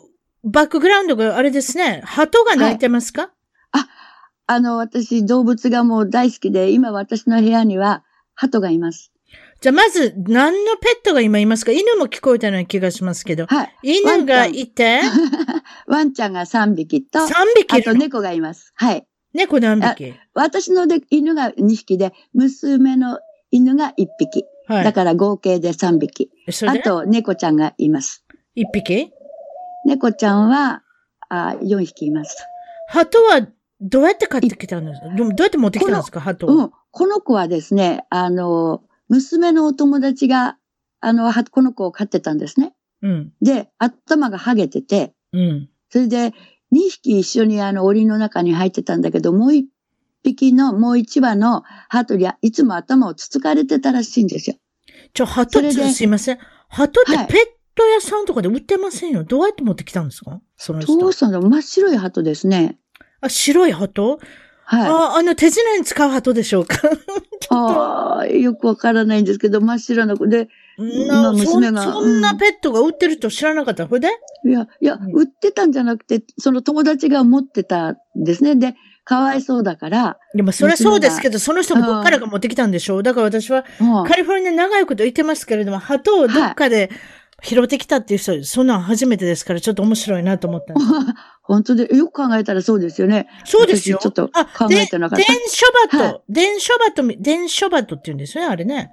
バックグラウンドがあれですね、鳩が鳴いてますか、あの、私動物がもう大好きで、今私の部屋には鳩がいます。じゃあまず、何のペットが今いますか？犬も聞こえたような気がしますけど。はい。犬がいて、ワンちゃんが3匹と、3匹。あと猫がいます。はい。猫何匹？私ので犬が2匹で、娘の犬が1匹。はい。だから合計で3匹。あと、猫ちゃんがいます。1匹？猫ちゃんは、あ4匹います。鳩はどうやって買ってきたんですか？どどうやって持ってきたんですか？鳩を。うん。この子はですね、あの、娘のお友達が、あの、はこの子を飼ってたんですね。うん。で、頭がハゲてて、うん。それで、2匹一緒にあの、檻の中に入ってたんだけど、もう1匹の、もう1羽の鳩にいつも頭をつつかれてたらしいんですよ。ちょ、鳩それでってすいません。鳩ってはいペット屋さんとかで売ってませんよ。どうやって持ってきたんですか？その人どう。したんだ真っ白い鳩ですね。あ、白い鳩？はい。あ、あの手品に使う鳩でしょうか？ああ、よくわからないんですけど、真っ白な子で、なまあ娘がそんそんなペットが売ってると知らなかった。ほいで？いや、いや、うん売ってたんじゃなくて、その友達が持ってたんですね。で、かわいそうだから、でもそれはそうですけど、その人もどっからか持ってきたんでしょう。だから私はカリフォルニア長いこと言ってますけれども、鳩をどっかで拾ってきたっていう人、そんなん初めてですから、ちょっと面白いなと思ったんです。本当で、よく考えたらそうですよね。そうですよ。私ちょっとあ考えてなかったで電書バト、はい電書バトみ、電書バトって言うんですよね、あれね。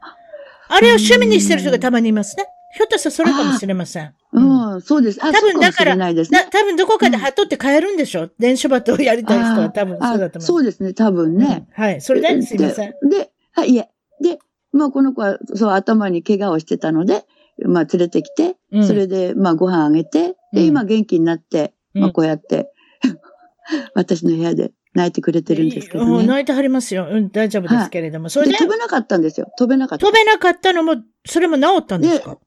あれを趣味にしてる人がたまにいますね。ひょっとしたらそれかもしれません。うんうん、そうです。あ、多分そうかもしれないですねな。多分どこかで鳩って買えるんでしょ、電書バトをやりたい人は多分そうだとあ思う。そうですね、多分ね。うんはい。それで、すいません。で、で、はい、いえ。で、まあ、この子は、そう、頭に怪我をしてたので、まあ、連れてきて、うんそれで、まあ、ご飯あげて、うんで、今元気になって、うんまあ、こうやって、私の部屋で泣いてくれてるんですけどね。うん泣いてはりますよ。うん、大丈夫ですけれども。それで、で、飛べなかったんですよ。飛べなかった。飛べなかったのも、それも治ったんですか？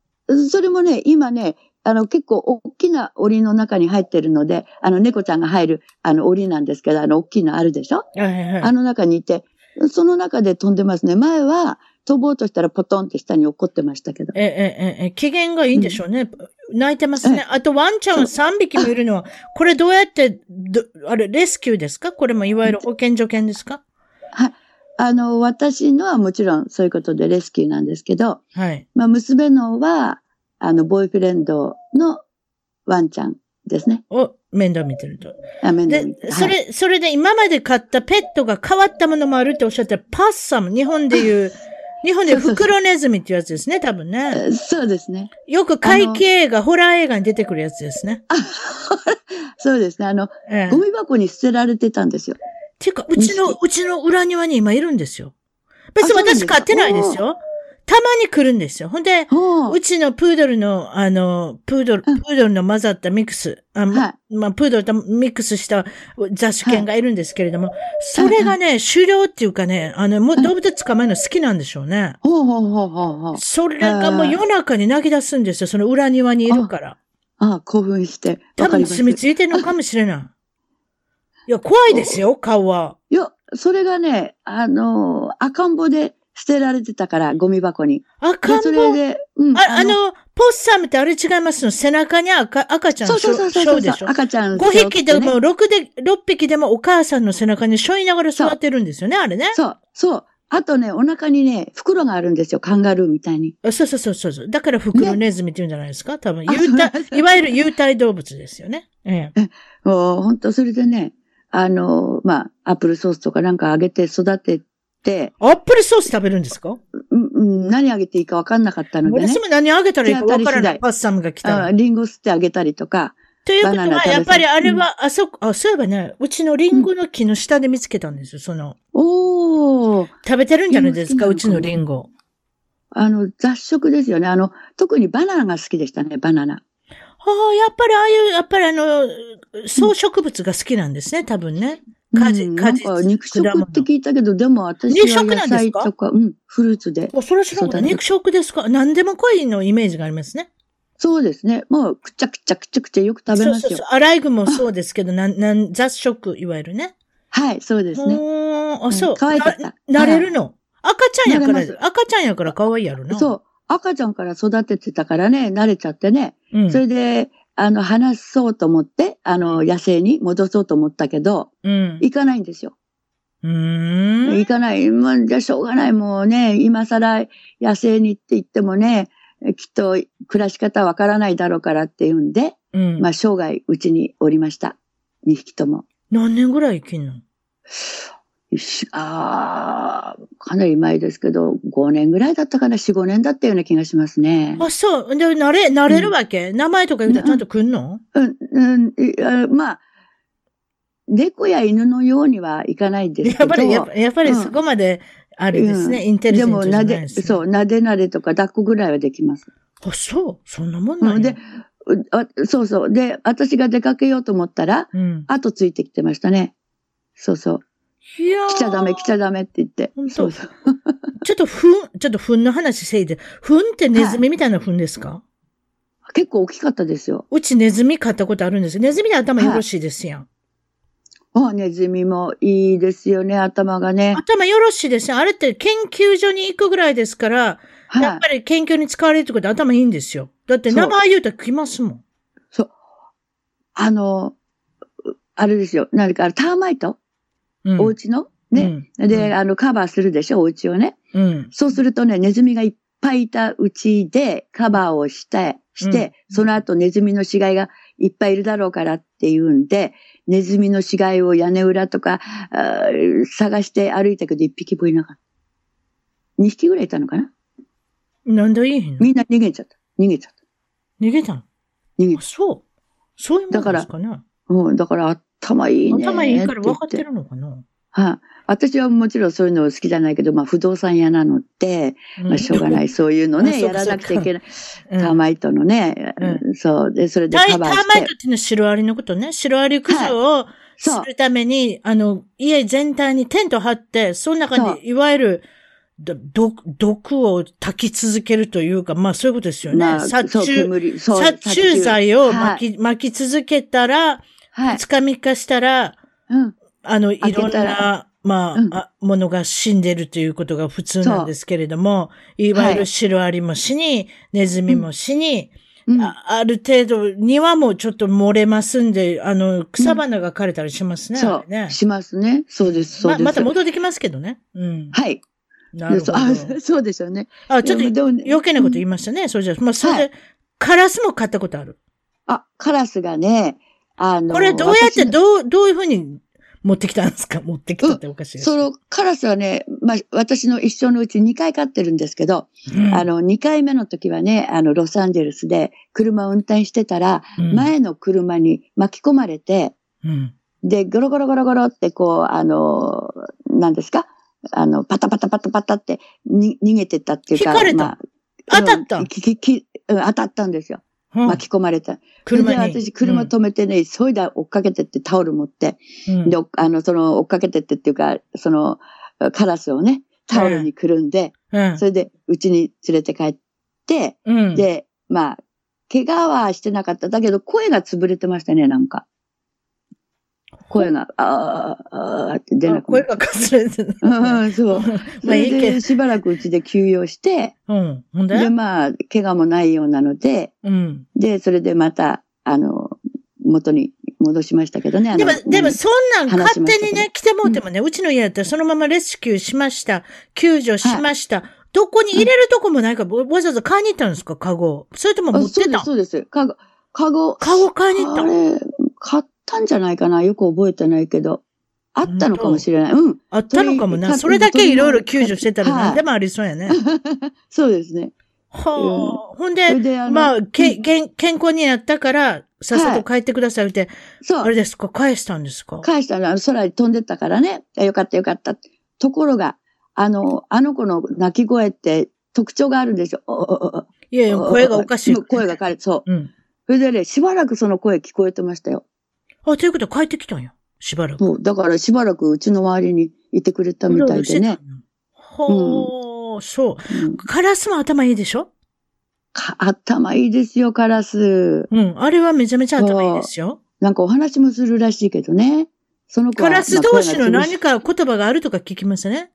それもね、今ね、あの、結構大きな檻の中に入ってるので、あの、猫ちゃんが入る、あの、檻なんですけど、あの、大きいのあるでしょ？はいはいはいあの中にいて、その中で飛んでますね。前は飛ぼうとしたらポトンって下に落っこってましたけど。え、え、え、え、機嫌がいいんでしょうね。泣いてますね。あとワンちゃんは3匹もいるのは、これどうやって、どあれ、レスキューですか？これもいわゆる保健所犬ですか？はい。あの、私のはもちろんそういうことでレスキューなんですけど、はい。まあ、娘のは、あの、ボーイフレンドのワンちゃんですね。を面倒見てると。あ、面倒それ、それで今まで飼ったペットが変わったものもあるっておっしゃったら、パッサム、日本でいう、日本で袋ネズミっていうやつですね、多分ね。はいそうですね。よく怪奇映画、ホラー映画に出てくるやつですね。そうですね。あの、ええゴミ箱に捨てられてたんですよ。ていうか、うちの、うちの裏庭に今いるんですよ。別に私飼ってないですよ。たまに来るんですよ。ほんで、ほううちのプードルの、あの、プードル、プうんードルの混ざったミックス、あまはまあ、プードルとミックスした雑種犬がいるんですけれども、それがね、狩猟っていうかね、あの、もう動物捕まえるの好きなんでしょうね。ほうほうほうほうほう。それがもう夜中に泣き出すんですよ。その裏庭にいるから。ああ、興奮して。多。分住み着いてるのかもしれない。いや、怖いですよ、顔は。いや、それがね、あの、赤ん坊で捨てられてたから、ゴミ箱に。赤ん坊れで、うん。ああの、ポッサムってあれ違いますの？背中に赤赤ちゃんそうそうそうそうでしょ赤ちゃん5匹でも、6で、6匹でもお母さんの背中に背負いながら座ってるんですよね、あれね？そう、そう。あとね、お腹にね、袋があるんですよ。カンガルーみたいに。そうそうそうそう。だから袋ネズミって言うんじゃないですか？多分、あ有体いわゆる有体動物ですよね。ええ。もう本当それでね、あの、まあ、アップルソースとかなんかあげて育てて、アップルソース食べるんですか？うん、うん、何あげていいかわかんなかったのでね私。も何あげたらいいか分からない。パッサムが来たら。あリンゴ吸ってあげたりとか。ということは、やっぱりあれは、あそこ、あ、そういえばね、うちのリンゴの木の下で見つけたんですよ、その。おー、食べてるんじゃないですか、うちのリンゴ。あの、雑食ですよね。あの、特にバナナが好きでしたね、バナナ。ああ、やっぱりああいう、やっぱりあの、草植物が好きなんですね、多分ね。果実うん果実なんか肉食って聞いたけど、でも私は野菜とか、うん、フルーツで。お、それは知らな肉食ですか？何でも濃いのイメージがありますね。そうですね。もう、くちゃくちゃくちゃくちゃよく食べますよ。そうそうそう。アライグもそうですけど、なん、なん、雑食、いわゆるね。はい、そうですね。あ、そう。うん可愛かったななれるの？赤ちゃんやから赤ちゃんやから可愛いやろな。そう。赤ちゃんから育ててたからね、慣れちゃってね。う。ん。それで、あの、話そうと思って、あの、野生に戻そうと思ったけど、うん。行かないんですよ。うーん。行かない。まあ、じゃあしょうがない。もうね、今更野生にって言ってもね、きっと暮らし方わからないだろうからっていうんで、うん。まあ、生涯うちにおりました。2匹とも。何年ぐらい生きんの？しああ、かなり前ですけど、5年ぐらいだったかな、4、5年だったような気がしますね。あ、そう。で、慣れ、慣れるわけ、名前とか言うたらちゃんと来んの？うん、うん、まあ、猫や犬のようにはいかないですけど。やっぱり、やっぱりそこまで、あれですね、うんインテリジェンでも、なで、トじゃないです、ね。そう、なでなでとか抱っこぐらいはできます。あ、そう。そんなもんなんやで、うあそうそう。で、私が出かけようと思ったら、うん。後ついてきてましたね。そうそう。いやー来ちゃダメ、来ちゃダメって言ってそうそう。ちょっと、ふん、ちょっとふんの話せいで。ふんってネズミみたいなふんですか、結構大きかったですよ。うちネズミ飼ったことあるんですよ。ネズミで頭よろしいですやん。あ、ネズミもいいですよね、頭がね。頭よろしいですよ。あれって研究所に行くぐらいですから、やはい。っぱり研究に使われるってことは頭いいんですよ。だって名前言うたら来ますもん。そう。あの、うあれですよ。何か、ターマイト、うん。お家の？ね。うんで、あの、カバーするでしょ、お家をね。うん。そうするとね、ネズミがいっぱいいたうちでカバーをして、して、その後ネズミの死骸がいっぱいいるだろうからっていうんで、ネズミの死骸を屋根裏とか探して歩いたけど一匹もいなかった。二匹ぐらいいたのかな？なんでいいの？みんな逃げちゃった。逃げちゃった。逃げたの？逃げあ、そう。そういうもんですかね。うん、だから頭いいね。頭いいから分言かってるのかな？はい、私はもちろんそういうの好きじゃないけど、まあ不動産屋なので、まあしょうがない、そういうの あね、やらなくちゃいけない。うん。ターマイトのね、うそう、で、それでカバーして。イトっていうのはシロアリのことね。シロアリ駆除をするために、あの、家全体にテント張って、その中にいわゆる、ど毒毒を焚き続けるというか、まあそういうことですよね。殺虫、殺虫剤をき、巻き続けたら、はい。二日三日したら、うん。あの、いろんな、まあ、うんあものが死んでるということが普通なんですけれども、いわゆるはいシロアリも死に、ネズミも死に、うんあある程度、庭もちょっと漏れますんで、あの、草花が枯れたりしますね。そう、あれねしますね。そうです、そうま、です。また戻ってきますけどね。うん。はい。なるほど。そうあ そうでしょうね。あ、ちょっと余計なこと言いましたね。それじゃあ、まあ、それで、はいカラスも買ったことある。あ、カラスがね、あの、これどうやって、どう、どういうふうに持ってきたんですか？持ってきたっておかしいそのカラスはね、まあ、私の一生のうち2回飼ってるんですけど、うんあの、2回目の時はね、あの、ロサンゼルスで車を運転してたら、うん前の車に巻き込まれて、うん。で、ゴロゴロゴロゴロってこう、あの、何ですか？あの、パタパタパタパタってに逃げてったっていうか。引かれたまあ当たったうんきききうん当たったんですよ。うん巻き込まれた。車に。それで私、車止めてね、急いだ追っかけてってタオル持って、うんで、おあの、その、追っかけてってっていうか、その、カラスをね、タオルにくるんで、うんそれで、うちに連れて帰って、うん。で、まあ、怪我はしてなかった。だけど、声が潰れてましたね、なんか。声が、あーあーって出なあくなっ声がかすれてる。う んうん、そう。そ まあいいけしばらくうちで休養して、うん。ほんで？で、まあ、怪我もないようなので、うん。で、それでまた、あの、元に戻しましたけどね。あのでも、でもうんそんなん話勝手にね、来てもうてもね、うちの家だったらそのままレスキューしました。救助しました。どこに入れるとこもないから、わわざわざ買いに行ったんですか、カゴを。それとも持ってた？あそうです、そうです。かご、かご、カゴ買いに行った買ったんじゃないかな？よく覚えてないけど。あったのかもしれない。うん。あったのかもな。鳥それだけいろいろ救助してたらはい何でもありそうやね。そうですね。はあ。ほんそでまあ、け、うん健健康になったから、さっさと帰ってくださいって、そう。あれですか？返したんですか？返したの、あの空に飛んでったからね。あよかったよかった。ところが、あの、あの子の泣き声って特徴があるんですよ。おおおおいやいや、声がおかしい。声が変えそう。うん。それでね、しばらくその声聞こえてましたよ。あ、ということは帰ってきたんや。しばらく。もう、だからしばらくうちの周りにいてくれたみたいでね。ほー、そう。うんカラスも頭いいでしょ？か頭いいですよ、カラス。うん。あれはめちゃめちゃ頭いいですよ。なんかお話もするらしいけどね。そのカラス同士の何か言葉があるとか聞きましたね。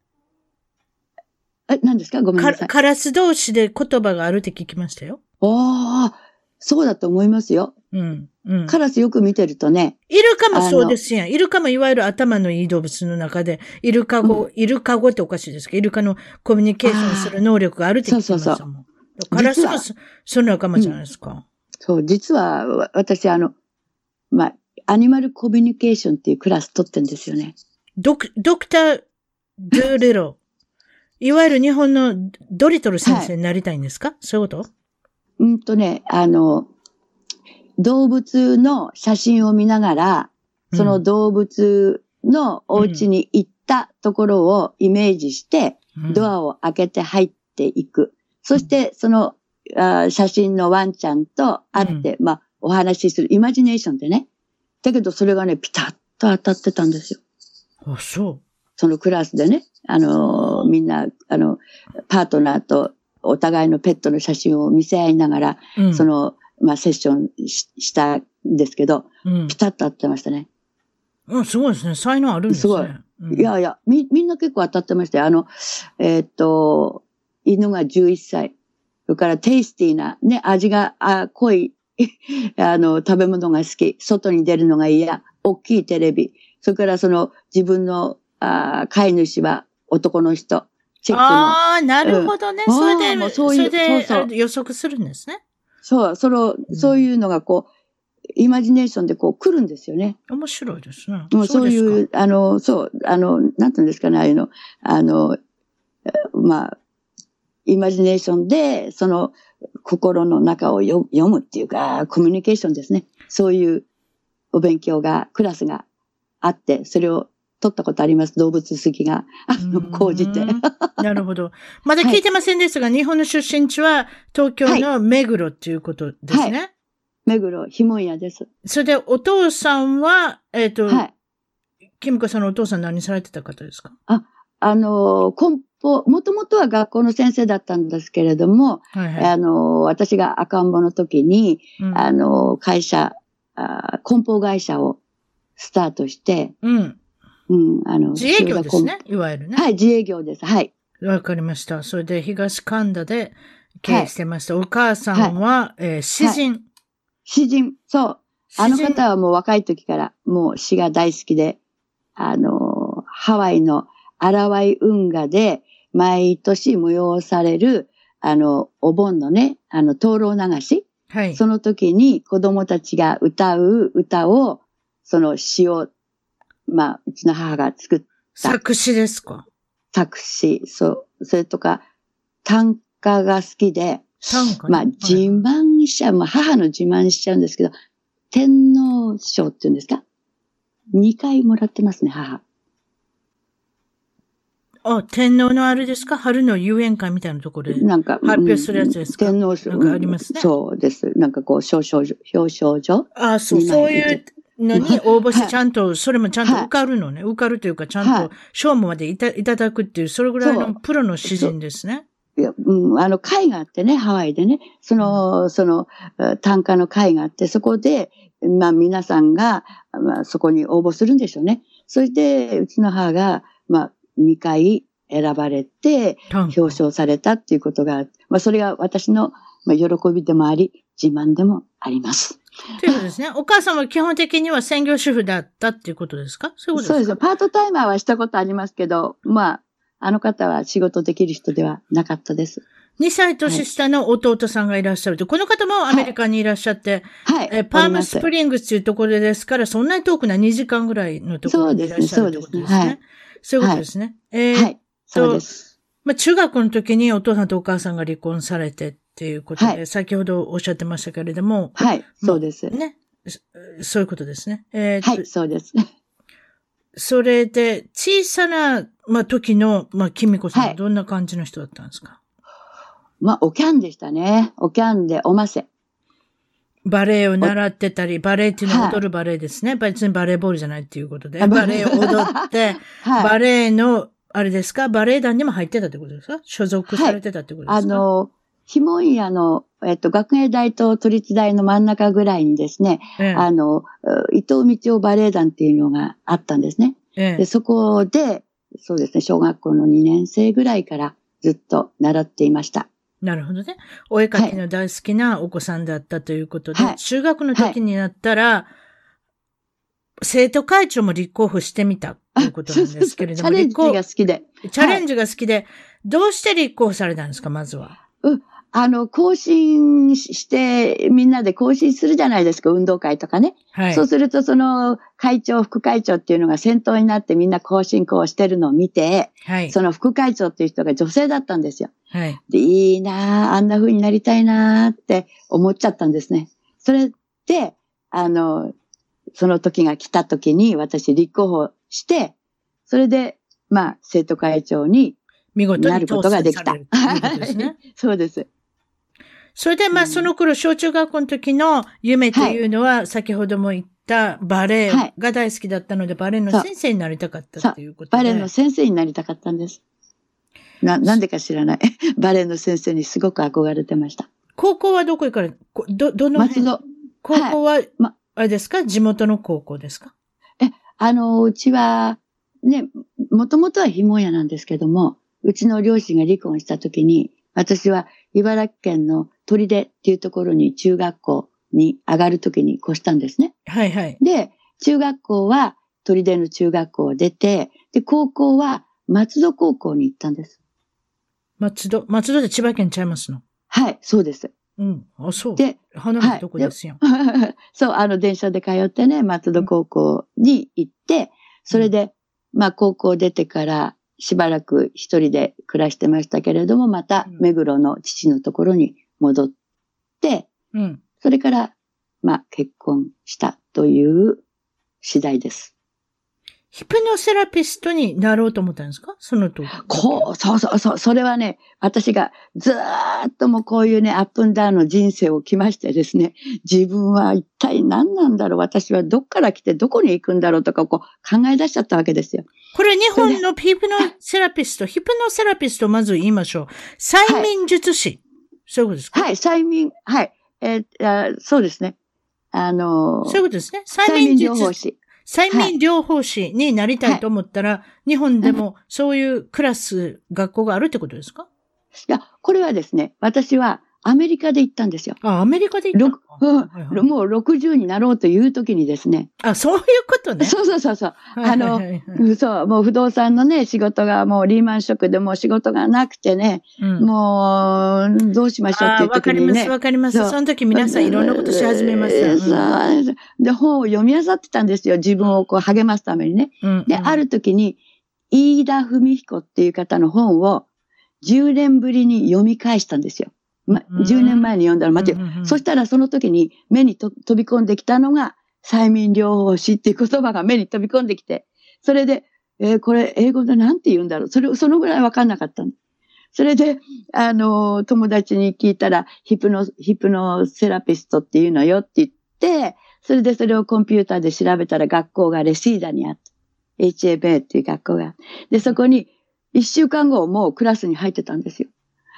え、何ですか？ごめんなさい。カカラス同士で言葉があるって聞きましたよ。ああ、そうだと思いますよ。うん。うん。カラスよく見てるとね。イルカもそうですやん。イルカもいわゆる頭のいい動物の中で、イルカ語、イルカ語っておかしいですけど、イルカのコミュニケーションする能力があるって聞きましたもん。そうそうカラスもそその仲間じゃないですか。そう、実はわ私あの、まあ、アニマルコミュニケーションっていうクラス取ってんですよね。ドク、ドクター・ドゥ・リロ。いわゆる日本のドリトル先生になりたいんですか、そういうこと？うんとね、あの、動物の写真を見ながら、その動物のお家に行ったところをイメージして、ドアを開けて入っていく。そして、そのあー写真のワンちゃんと会って、まあ、お話しする。イマジネーションでね。だけど、それがね、ピタッと当たってたんですよ。あ、そそのクラスでね。あのーみんな、あの、パートナーとお互いのペットの写真を見せ合いながら、う。うん、その、まあ、セッションししたんですけど、うんピタッと合ってましたね。うん、すごいですね。才能あるんですね。すごいうんいやいや、み、みんな結構当たってましたよ。あの、えーっと、犬が11歳。それからテイスティーな、ね、味があ濃い、あの、食べ物が好き。外に出るのが嫌。大きいテレビ。それからその、自分の、あ飼い主は男の人。チェックの。ああ、なるほどね。うんそれで、うそういうそれでそうそう予測するんですね。そう、その、んそういうのがこう、イマジネーションでこう来るんですよね。面白いですね。もうそういう、あの、そう、あの、なんていうんですかね、ああいうの、あの、えまあ、イマジネーションで、その、心の中をよ読むっていうか、コミュニケーションですね。そういうお勉強が、クラスがあって、それを取ったことあります。動物好きが、あの、うん講じて。なるほど。まだ聞いてませんですが、日本の出身地は東京の目黒っていうことですね。目黒、ひもんやです。それで、お父さんは、えっ、と、はい。キムコさんのお父さん何されてた方ですか？あの、梱包、もともとは学校の先生だったんですけれども、はいはい。あの、私が赤ん坊の時に、うんあの、会社、あ梱包会社をスタートして、うん。うん、あの、自営業ですね。いわゆるね。はい、自営業です。はい。わかりました。それで、東神田で、経営してました。お母さんは、えー詩人。詩人、そう。あの方はもう若い時からもう詩が大好きで、あの、ハワイのアラワイ運河で毎年催される、あの、お盆のね、あの、灯籠流し、はい。その時に子供たちが歌う歌を、その詩を、まあ、うちの母が作っ作詞ですか？作詞、そう、それとか、短歌が好きで、短歌ねまあ、自慢しちゃう、まあ、母の自慢しちゃうんですけど、天皇賞っていうんですか ?2 回もらってますね、母。あ、天皇のあれですか？春の遊園会みたいなところで。なんか、発表するやつですか？うん天皇賞。なんかありますねそうです。なんかこう、表彰状、表彰状あ、そう、そういうのに応募してはいちゃんと、それもちゃんと受かるのね。受かるというか、ちゃんはい。と賞もまでいたいただくっていう、それぐらいのプロの詩人ですね。いや、うん、あの、会があってね、ハワイでね、その、その、え短歌の会があって、そこで、まあ、皆さんが、まあ、そこに応募するんでしょうね。それで、うちの母が、まあ、2回選ばれて、表彰されたっていうことが、まあ、それが私の、まあ、喜びでもあり、自慢でもあります。ということですね。お母さんは基本的には専業主婦だったっていうことですか？そういうことですか？そうですよ。パートタイマーはしたことありますけど、まあ、あの方は仕事できる人ではなかったです。2歳年下の弟さんがいらっしゃると、この方もアメリカにいらっしゃって、はい。えーパームスプリリングスというところですから、そんなに遠くない2時間ぐらいのところにいらっしゃるということですね。そうですねそういうことですね。えーはい。そうです。まあ、中学の時にお父さんとお母さんが離婚されてっていうことで、はい先ほどおっしゃってましたけれども、はい。そうです。ね。そそういうことですね。えーとはい、そうです。それで、小さな、まあ、時の、まあ、きみこさんははいどんな感じの人だったんですか、まあ、おキャンでしたね。おキャンでおませ。バレエを習ってたり、バレエっていうのははい踊るバレエですね。別にバレーボールじゃないっていうことで、あバレエを踊って、はい。バレエの、あれですか？バレエ団にも入ってたってことですか？所属されてたってことですか、あの、ひもいやの、えっと、学芸大と都立大の真ん中ぐらいにですね、ええあの、う伊藤道夫バレエ団っていうのがあったんですね。ええで、そこで、そうですね、小学校の2年生ぐらいからずっと習っていました。なるほどね。お絵描きの大好きなお子さんだったということで、はい中学の時になったら、生徒会長も立候補してみたということなんですけれども、チャレンジ立候が好きで。チャレンジが好きで、どうして立候補されたんですか、まずは？あの、更新して、みんなで更新するじゃないですか、運動会とかね。はい。そうすると、その会長、副会長っていうのが先頭になってみんな更新こうしてるのを見て、はい。その副会長っていう人が女性だったんですよ。はい。で、いいなああんな風になりたいなあって思っちゃったんですね。それで、あの、その時が来た時に私立候補して、それで、まあ、生徒会長に見事なることができたね。そうです。それで、まあ、うんその頃、小中学校の時の夢というのは、先ほども言ったバレエはいが大好きだったので、バレエの先生になりたかったっていうことで。バレエの先生になりたかったんです。な、なんでか知らない。バレエの先生にすごく憧れてました。高校はどこ行かれ、こど、どの辺？松戸。高校は、まあれですか？地元の高校ですか？あの、うちは、ね、もともとはひも屋なんですけども、うちの両親が離婚した時に、私は茨城県の取手っていうところに中学校に上がる時に越したんですね。はいはい。で、中学校は取手の中学校を出て、で、高校は松戸高校に行ったんです。松戸、松戸で千葉県ちゃいますの？はい、そうです。うん。あ、そう。で、花のとこですよ。そう、あの、電車で通ってね、松戸高校に行って、それで、まあ、高校出てから、しばらく一人で暮らしてましたけれども、またうん、目黒の父のところに戻って、うん。それから、まあ、結婚したという次第です。ヒプノセラピストになろうと思ったんですか？その時。こう、そうそうそう、それはね、私がずーっともうこういうね、アップンダウンの人生を来ましてですね、自分は一体何なんだろう、私はどっから来てどこに行くんだろうとか、こう考え出しちゃったわけですよ。これ日本のヒプノセラピスト、ヒプノセラピストをまず言いましょう。催眠術師。そういうことですか？はい、催眠、はい、えーあそうですね。あのーそういうことですね。催催眠療法士。催眠療法士になりたいと思ったら、日本でもそういうクラス、学校があるってことですか？や、これはですね、私はアメリカで行ったんですよ。あ、アメリカで行ったうんはいはいもう60になろうという時にですね。あ、そういうことね。そうそうそうそう。はいはいはいはいうんそう、もう不動産のね、仕事がもうリーマンショックでもう仕事がなくてね、うんもうどうしましょうっていうあーわかります、時にね。わかります。その時皆さんいろんなことし始めますよ。うんそうで、本を読み漁ってたんですよ。自分をこう励ますためにね。うんで、ある時に、飯田文彦っていう方の本を10年ぶりに読み返したんですよ。ま、うん10年前に読んだら待てよ。そしたらその時に目にと飛び込んできたのが、催眠療法士っていう言葉が目に飛び込んできて、それで、えーこれ英語でなんて言うんだろう。それ、そのぐらいわかんなかったの。それで、あのー友達に聞いたら、ヒプノ、ヒプノセラピストっていうのよって言って、それでそれをコンピューターで調べたら学校がレシーダにあった。HAB っていう学校が。で、そこに、一週間後もうクラスに入ってたんですよ。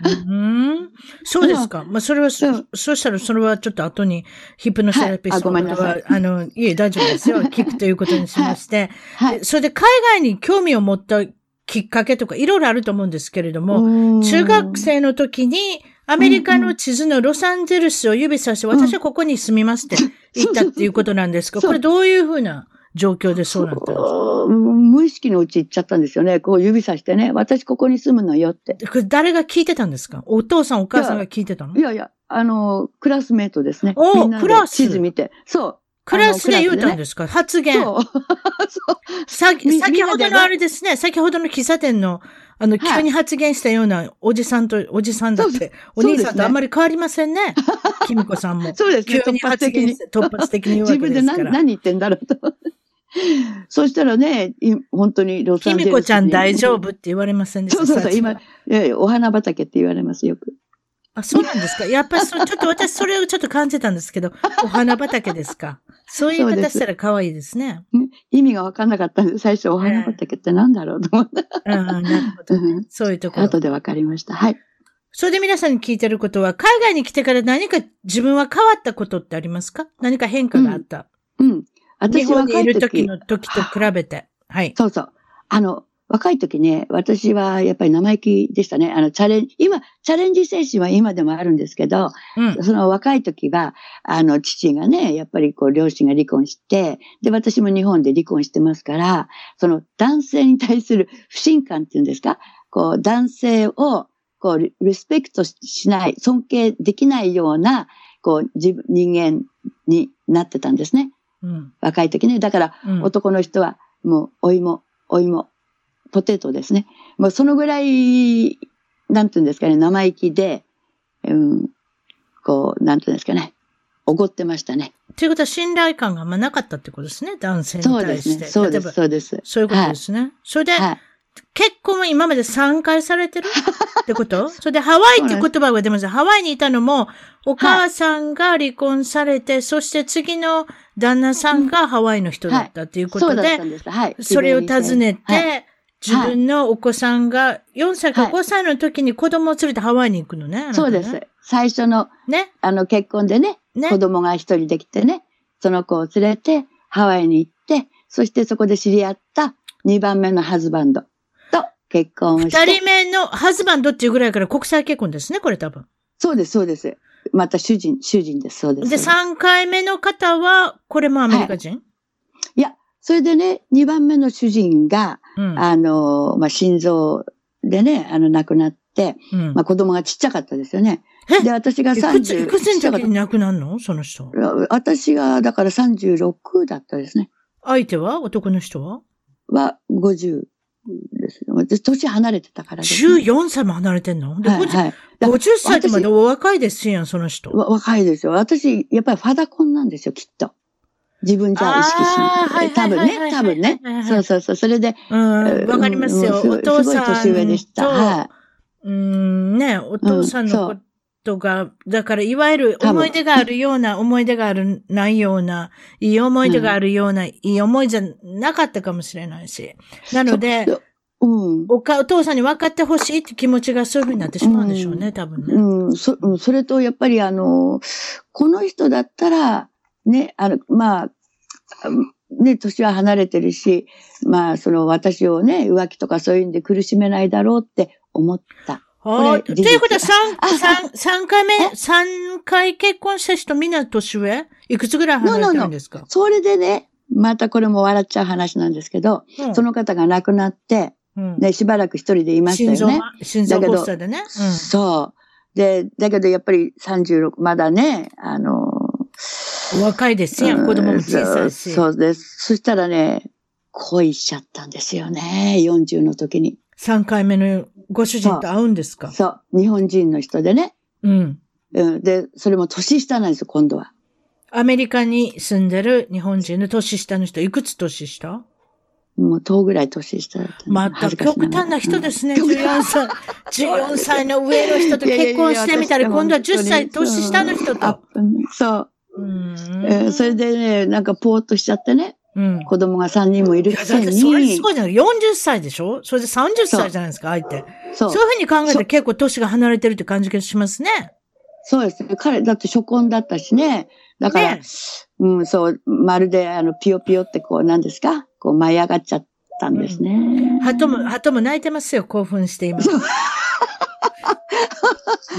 うん。そうですか。まあ、それはそ、うん。そしたらそれはちょっと後にヒプノセラピストは、はい。ああの、いえ、大丈夫ですよ。聞くということにしまして。はい。それで海外に興味を持ったきっかけとかいろいろあると思うんですけれども、も中学生の時にアメリカの地図のロサンゼルスを指さして、ん。私はここに住みますって 言ったっていうことなんですが、これどういうふうな状況でそうなった無意識のうち行っちゃったんですよね。こう指さしてね、私ここに住むのよって。これ誰が聞いてたんですか？お父さんお母さんが聞いてたの？いやいや、あの、クラスメートですね。おクラス？地図見て。そう。クラスで言うたんすですか？発言。そう。先ほどのあれですね、先ほどの喫茶店の、あの、はい急に発言したようなおじさんと、おじさんだって、お兄さんとあんまり変わりませんね。きみこさんも。そうですね。急に突発発的に言突発的に言うわ自分で。何言ってんだろうと。そしたらね、い本当にロサきンゼルスに。みこちゃん大丈夫って言われませんでした？そうそうそう、今お花畑って言われますよく。あ、そうなんですか？やっぱりそ、ちょっと私それをちょっと感じたんですけど、お花畑ですか？そういう方したら可愛いですね。意味が分かんなかったんで、最初お花畑って何だろうと思って。ああ、なるほど。うんそういうところ。後で分かりました。はい。それで皆さんに聞いてることは、海外に来てから何か自分は変わったことってありますか？何か変化があった？うん。日私本にいる若い時時の時と比べて。はい。そうそう。あの、若い時ね、私はやっぱり生意気でしたね。あの、チャレンジ、今、チャレンジ精神は今でもあるんですけど、うん。その若い時は、あの、父がね、やっぱりこう、両親が離婚して、で、私も日本で離婚してますから、その男性に対する不信感っていうんですか？こう、男性を、こう、リリスペクトしない、尊敬できないような、こう、自分、人間になってたんですね。うん。若い時ね。だから、うん男の人は、もう、お芋、お芋、ポテトですね。もうそのぐらい、なんていうんですかね、生意気で、うん、こう、なんていうんですかね、おごってましたね。ということは信頼感があんまなかったってことですね。男性にそうで対して。すね。そうです、そうです。そういうことですね。それで、はい。結婚は今まで3回されてる？ってこと？それでハワイって言葉が出ます。ハワイにいたのも、お母さんが離婚されて、そして次の旦那さんがハワイの人だったっていうことでそれを尋ねて、はい自分のお子さんが4歳かはい5歳の時に子供を連れてハワイに行くのね。ねそうです。。最初の、ね。あの、結婚でね、ね子。供が一人できてね、その子を連れて、ハワイに行って、そしてそこで知り合った2番目のハズバンドと結婚をして。二人目のハズバンドっていうぐらいから国際結婚ですね、これ多分。そうです、そうです。また主人、主人です、そうです。で、そうです3回目の方は、これもアメリカ人、いや、それでね、2番目の主人が、うん。あの、まあ、心臓でね、あの、亡くなって、うんまあ、子供がちっちゃかったですよね。え？で、私がいくつ、い30、くつの時に亡くなるの？その人。た私が、だから36だったですね。相手は？男の人は？は、50です。私年離れてたからです、ね。?14 歳も離れてんの？で、はい、50はい。だ50歳ってまでお若いですやん、その人。わ若いですよ。私、やっぱりファダコンなんですよ、きっと。自分じゃ意識しないい。多分ね、多分ね。そうそうそう。それで、うん、わかりますよ。うんお父さんすごい年上でした。と、はうん、ね、お父さんのことが、だから、いわゆる思い出があるような、思い出がある、ないような、いい思い出があるような、いい思いじゃなかったかもしれないし。なので、そううん。おか、お父さんに分かってほしいって気持ちがそういうふうになってしまうんでしょうね、多分ね。うん、そ、うんそれと、やっぱりあの、この人だったら、ね、あの、まあ、ね、年は離れてるし、まあ、その私をね、浮気とかそういうんで苦しめないだろうって思った。とれいうことは事三、三、三回目？え、三回結婚した人みんな年上？いくつぐらい離れてるんですか？それでね、またこれも笑っちゃう話なんですけど、うんその方が亡くなって、うんね、しばらく一人でいましたよね。心臓発作でね？そう。で、だけどやっぱり36、まだね、あの、うん。若いですやん、子供も小さいし。そうそうです。そしたらね、恋しちゃったんですよね、40の時に。3回目のご主人と会うんですか？そう、日本人の人でね。うん。うん、で、それも年下なんですよ、今度は。アメリカに住んでる日本人の年下の人、いくつ年下？もう10ぐらい年下だった。また極端な人ですね、うん14歳。14歳の上の人と結婚してみたり、いやいやいや今度は10歳年下の人と。そう。うんえーそれでね、なんかぽーっとしちゃってね、うん。子供が3人もいるくせだってそれにす、ごいじゃない ?40 歳でしょ？それで30歳じゃないですか、相手。そうそういうふうに考えて結構年が離れてるって感じがしますね。そうですね。彼、だって初婚だったしね。だから、ねうん、そう、まるで、あの、ピヨピヨってこう、何ですか？こう舞い上がっちゃったんですね。鳩も、鳩も泣いてますよ、興奮して今。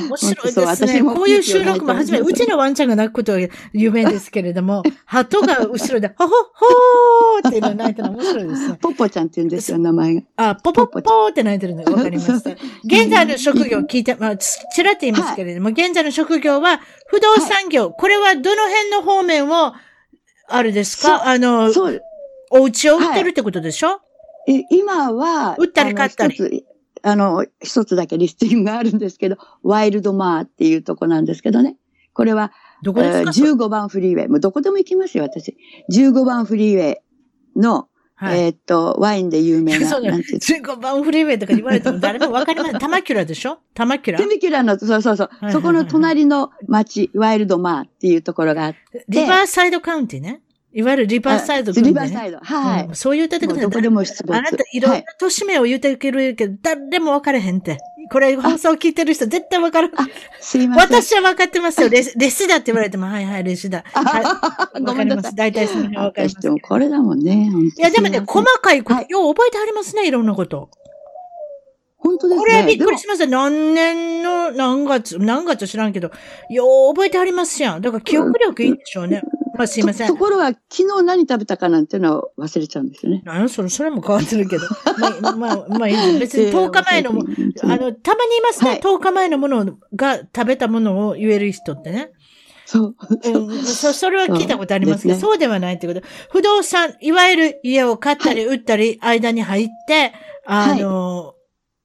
面白いですね。こういう収録も初め、てうちのワンちゃんが泣くことは有名ですけれども、鳩が後ろで、ほほほーって泣いてるの面白いですね。ポッポちゃんって言うんですよ、名前が。あ、ポポッポーって泣いてるのがわかりました。現在の職業聞いて、まあ、ちちらっと言いますけれども、現在の職業は不動産業。これはどの辺の方面を、あれですか？あの。お家を売ってるってことでしょ、え今は、売ったり買ったりあの一つ、だけリスティングがあるんですけど、ワイルドマーっていうとこなんですけどね。これは、どこですか、えー15番フリーウェイ。もうどこでも行きますよ、私。15番フリーウェイの、はい。えーっと、ワインで有名な、そうねなんていう15番フリーウェイとか言われても誰もわかりません。タマキュラでしょ？タマキュラテミキュラの、そうそうそういはいはい。そこの隣の町、ワイルドマーっていうところがあって。リバーサイドカウンティね。いわゆるリバーサイドね。リバーサイド。はい。うんそう言っててください。どこでも出没あなたいろんなはい都市名を言うてくれるけど、誰も分からへんって。これ放送聞いてる人絶対分かる。すいません。私は分かってますよ。レス、レスだって言われても、はいはい、レスだ。はい。ご。めんなさい。大体その辺は分かりますもこれだもんね。いや、でもね、細かいこと、はいよう覚えてありますね、いろんなこと。本当ですね。これはびっくりでしますよ。何年の何月、何月知らんけど、よう覚えてありますやん。だから記憶力いいんでしょうね。まあすいませんとと。ころが、昨日何食べたかなんていうのを忘れちゃうんですよね。なんやそれ、それも変わってるけど。まあ、まあ、まあ別に10日前のも、あの、たまにいますね。はい10日前のものが食べたものを言える人ってね。そう。うん、そそれは聞いたことありますけど、そうねそうではないってこと。不動産、いわゆる家を買ったり売ったり、間に入って、あの、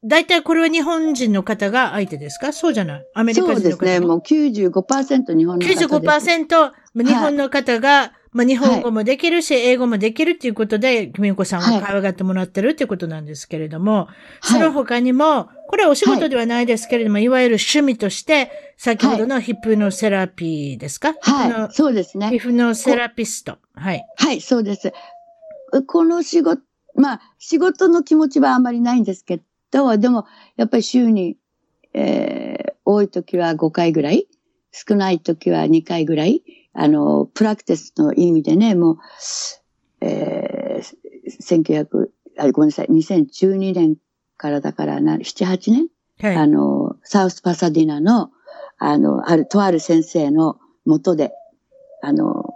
大体これは日本人の方が相手ですか？そうじゃない？アメリカそう人の方ですね。もう95%日本の方です。95%、日本の方が、まあ、日本語もできるし、英語もできるっていうことで、きみこさんを可愛がってもらってるっていうことなんですけれども、その他にも、これはお仕事ではないですけれども、い、わゆる趣味として、先ほどのヒプノセラピーですか、はい。そうですヒね。プノセラピスト。はい。はい、そうです。この仕事、まあ、仕事の気持ちはあんまりないんですけど、でも、やっぱり週に、えー、多い時は5回ぐらい、少ない時は2回ぐらい、あの、プラクティスの意味でね、もう、えー、1900、あ、ごめんなさい、2012年からだからな、7、8年はい。あの、サウスパサディナの、あの、ある、とある先生のもとで、あの、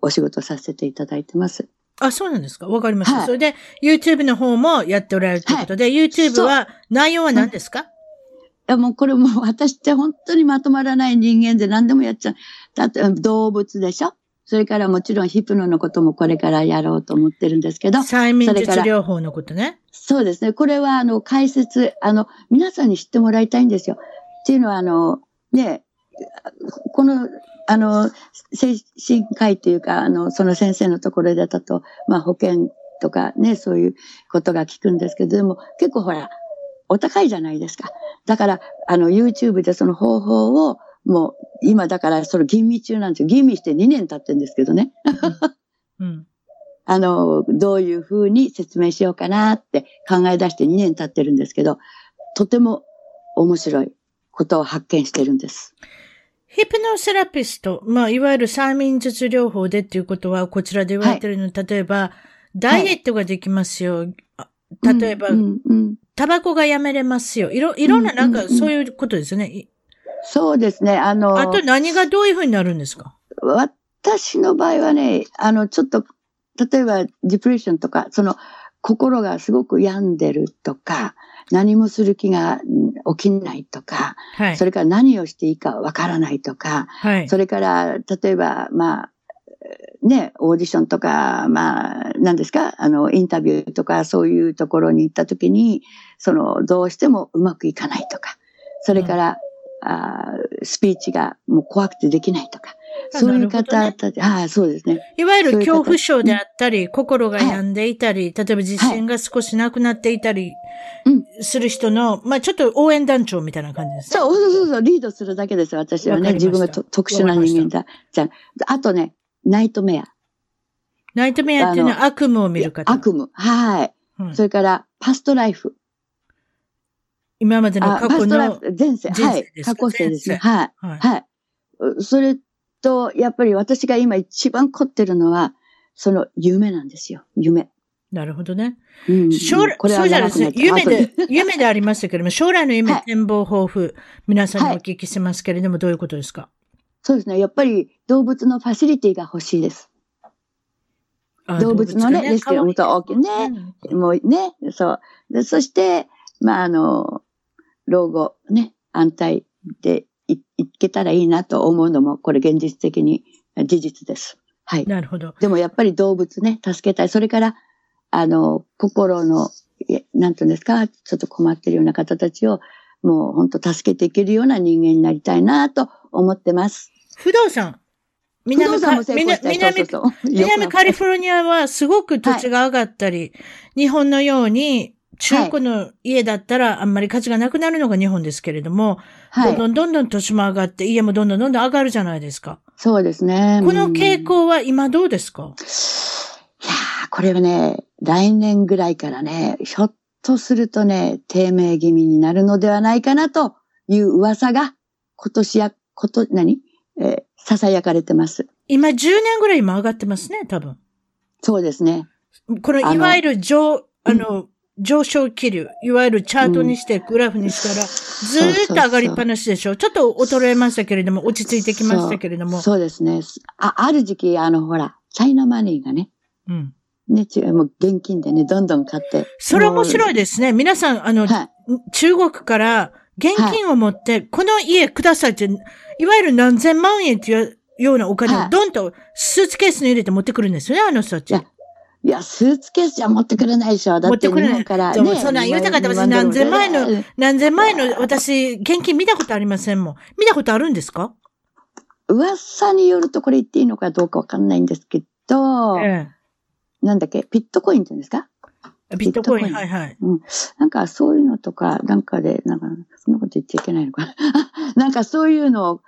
お仕事させていただいてます。あ、そうなんですか？わかりました。はいそれで、YouTube の方もやっておられるということで、YouTube は、内容は何ですか、いや、もうこれもう私って本当にまとまらない人間で何でもやっちゃう。だって動物でしょ？それからもちろんヒプノのこともこれからやろうと思ってるんですけど、催眠術療法のことね。そうですね。これはあの解説、あの、皆さんに知ってもらいたいんですよ。っていうのはあの、ね、この、あの、精神科医というか、あの、その先生のところだと、まあ保険とかね、そういうことが聞くんですけど、でも結構ほら、お高いじゃないですか。だから、あの、YouTube でその方法を、もう、今だから、その吟味中なんですよ。吟味して2年経ってるんですけどね。うん。あの、どういうふうに説明しようかなって考え出して2年経ってるんですけど、とても面白いことを発見してるんです。ヒプノセラピスト、まあ、いわゆる催眠術療法でっていうことは、こちらで言われてるの、例えば、ダイエットができますよ。あ例えば、タバコがやめれますよ。いろ、いろんな、なんか、そういうことですよね。いそうですね。あの、あと何がどういうふうになるんですか？私の場合はね、あの、ちょっと、例えば、ディプレッションとか、その、心がすごく病んでるとか、何もする気がうん起きないとか、はいそ。れから何をしていいかわからないとか、はい。それから、例えば、まあ、ね、オーディションとか、まあ、何ですか、あの、インタビューとか、そういうところに行った時に、その、どうしてもうまくいかないとか、それから、あースピーチがもう怖くてできないとか、あそういう方たち、はい、そうですね。いわゆる恐怖症であったり、心が病んでいたり、例えば自信が少しなくなっていたりうん。する人の、まあちょっと応援団長みたいな感じですね。そうそうそうリードするだけです、私はね。自分がと特殊な人間だ。じゃあ、あとね、ナイトメア。ナイトメアっていうのは悪夢を見る方。悪夢。はい。うんそれから、パストライフ。今までのあ過去のパストライフ、前世。はい過去世ですね。前はい。はいはい。うそれと、やっぱり私が今一番凝ってるのは、その夢なんですよ。夢。なるほどね。うん将来、そうじゃですね夢で、夢でありましたけれども、将来の夢、はい展望抱負、皆さんにおはい聞きしますけれども、どういうことですか？そうですね。やっぱり動物のファシリティが欲しいです。あ動物のねがレスキュー本当大きいねうんもうね、そう。でそして、まあ、あの、老後、ね、安泰でいいけたらいいなと思うのも、これ現実的に事実です。はい。なるほど。でもやっぱり動物ね、助けたい。それから、あの、心の、なんていうんですか、ちょっと困ってるような方たちを、もう本当助けていけるような人間になりたいなと思ってます。不動産。南カリフォルニアはすごく土地が上がったり、日本のように中古の家だったらあんまり価値がなくなるのが日本ですけれども、はい。どんどんどんどん土地も上がって家もどんどんどんどん上がるじゃないですか。そうですね。この傾うん向は今どうですか、いやー、これはね、来年ぐらいからね、ひょっとするとね、低迷気味になるのではないかなという噂が、今年や、こと、何？えー、囁かれてます。今10年ぐらい今上がってますね、多分。そうですね。このあのいわゆる上、あの、上昇気流、いわゆるチャートにして、グラフにしたら、ずーっと上がりっぱなしでしょ。ちょっと衰えましたけれども、落ち着いてきましたけれども。そうですね。あ、ある時期、あの、ほら、チャイナマネーがね、うん。ね、ちもう現金でね、どんどん買って。それ面白いでですね。皆さん、あの、はい。中国から現金を持って、この家くださいって、いわゆる何千万円っていうようなお金はいをドンとスーツケースに入れて持ってくるんですよね、あの人たち。いやスーツケースじゃ持ってくれないでしょ。だって日持ってくれない本からでもね。そんなん言うたかったら私今何千万円のね何千万円の私、現金見たことありませんもん。見たことあるんですか？噂によるとこれ言っていいのかどうかわかんないんですけど、えなんだっけ、ピットコインって言うんですか？え。ビットコイン、はいはい。なんかそういうのとか、なんかで、なんか、そんなこと言っちゃいけないのかな。なんかそういうのを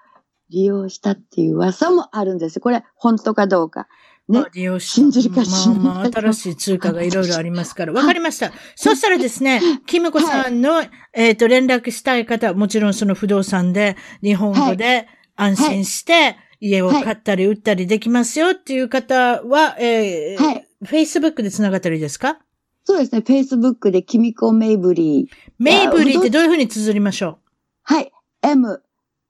利用したっていう噂もあるんです。これ、本当かどうか。ねまあ、利用し信じるか信じないかまあまあ、新しい通貨がいろいろありますから。わかりました。そしたらですね、キムコさんの、えっ、と、連絡したい方、もちろんその不動産で、日本語で安心して、家を買ったり売ったりできますよっていう方は、えーはい。Facebook で繋がったらいいですか？そうですね、Facebook でキミコメイブリー。メイブリーってどう？いうふうに綴りましょはい。M,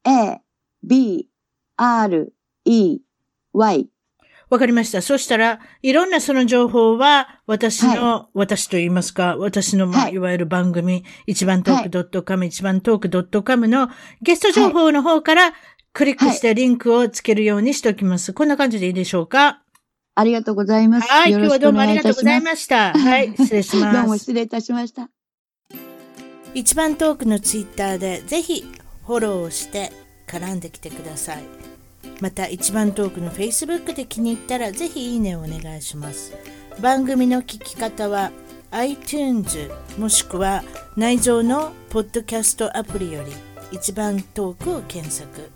A, B, R, E, Y。うわかりました。そしたら、いろんなその情報は、私の、私と言いますか、私の、まあ、はいいわゆる番組、一番トーク .com、一番トーク .com のゲスト情報の方から、クリックしてリンクをつけるようにしておきます。こんな感じでいいでしょうか？ありがとうございます。はい、今日はどうもありがとうございました。はい、失礼します。どうも失礼いたしました。一番トークのツイッターでぜひフォローをして絡んできてくださいまた一番トークの Facebook で気に入ったらぜひいいねをお願いします番組の聞き方は iTunes もしくは内蔵のポッドキャストアプリより一番トークを検索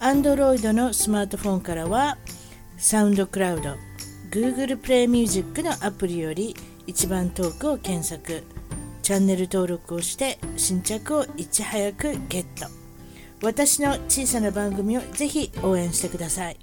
Android のスマートフォンからはサウンドクラウド Google プレイミュージックのアプリより一番トークを検索。チャンネル登録をして新着をいち早くゲット。私の小さな番組をぜひ応援してください。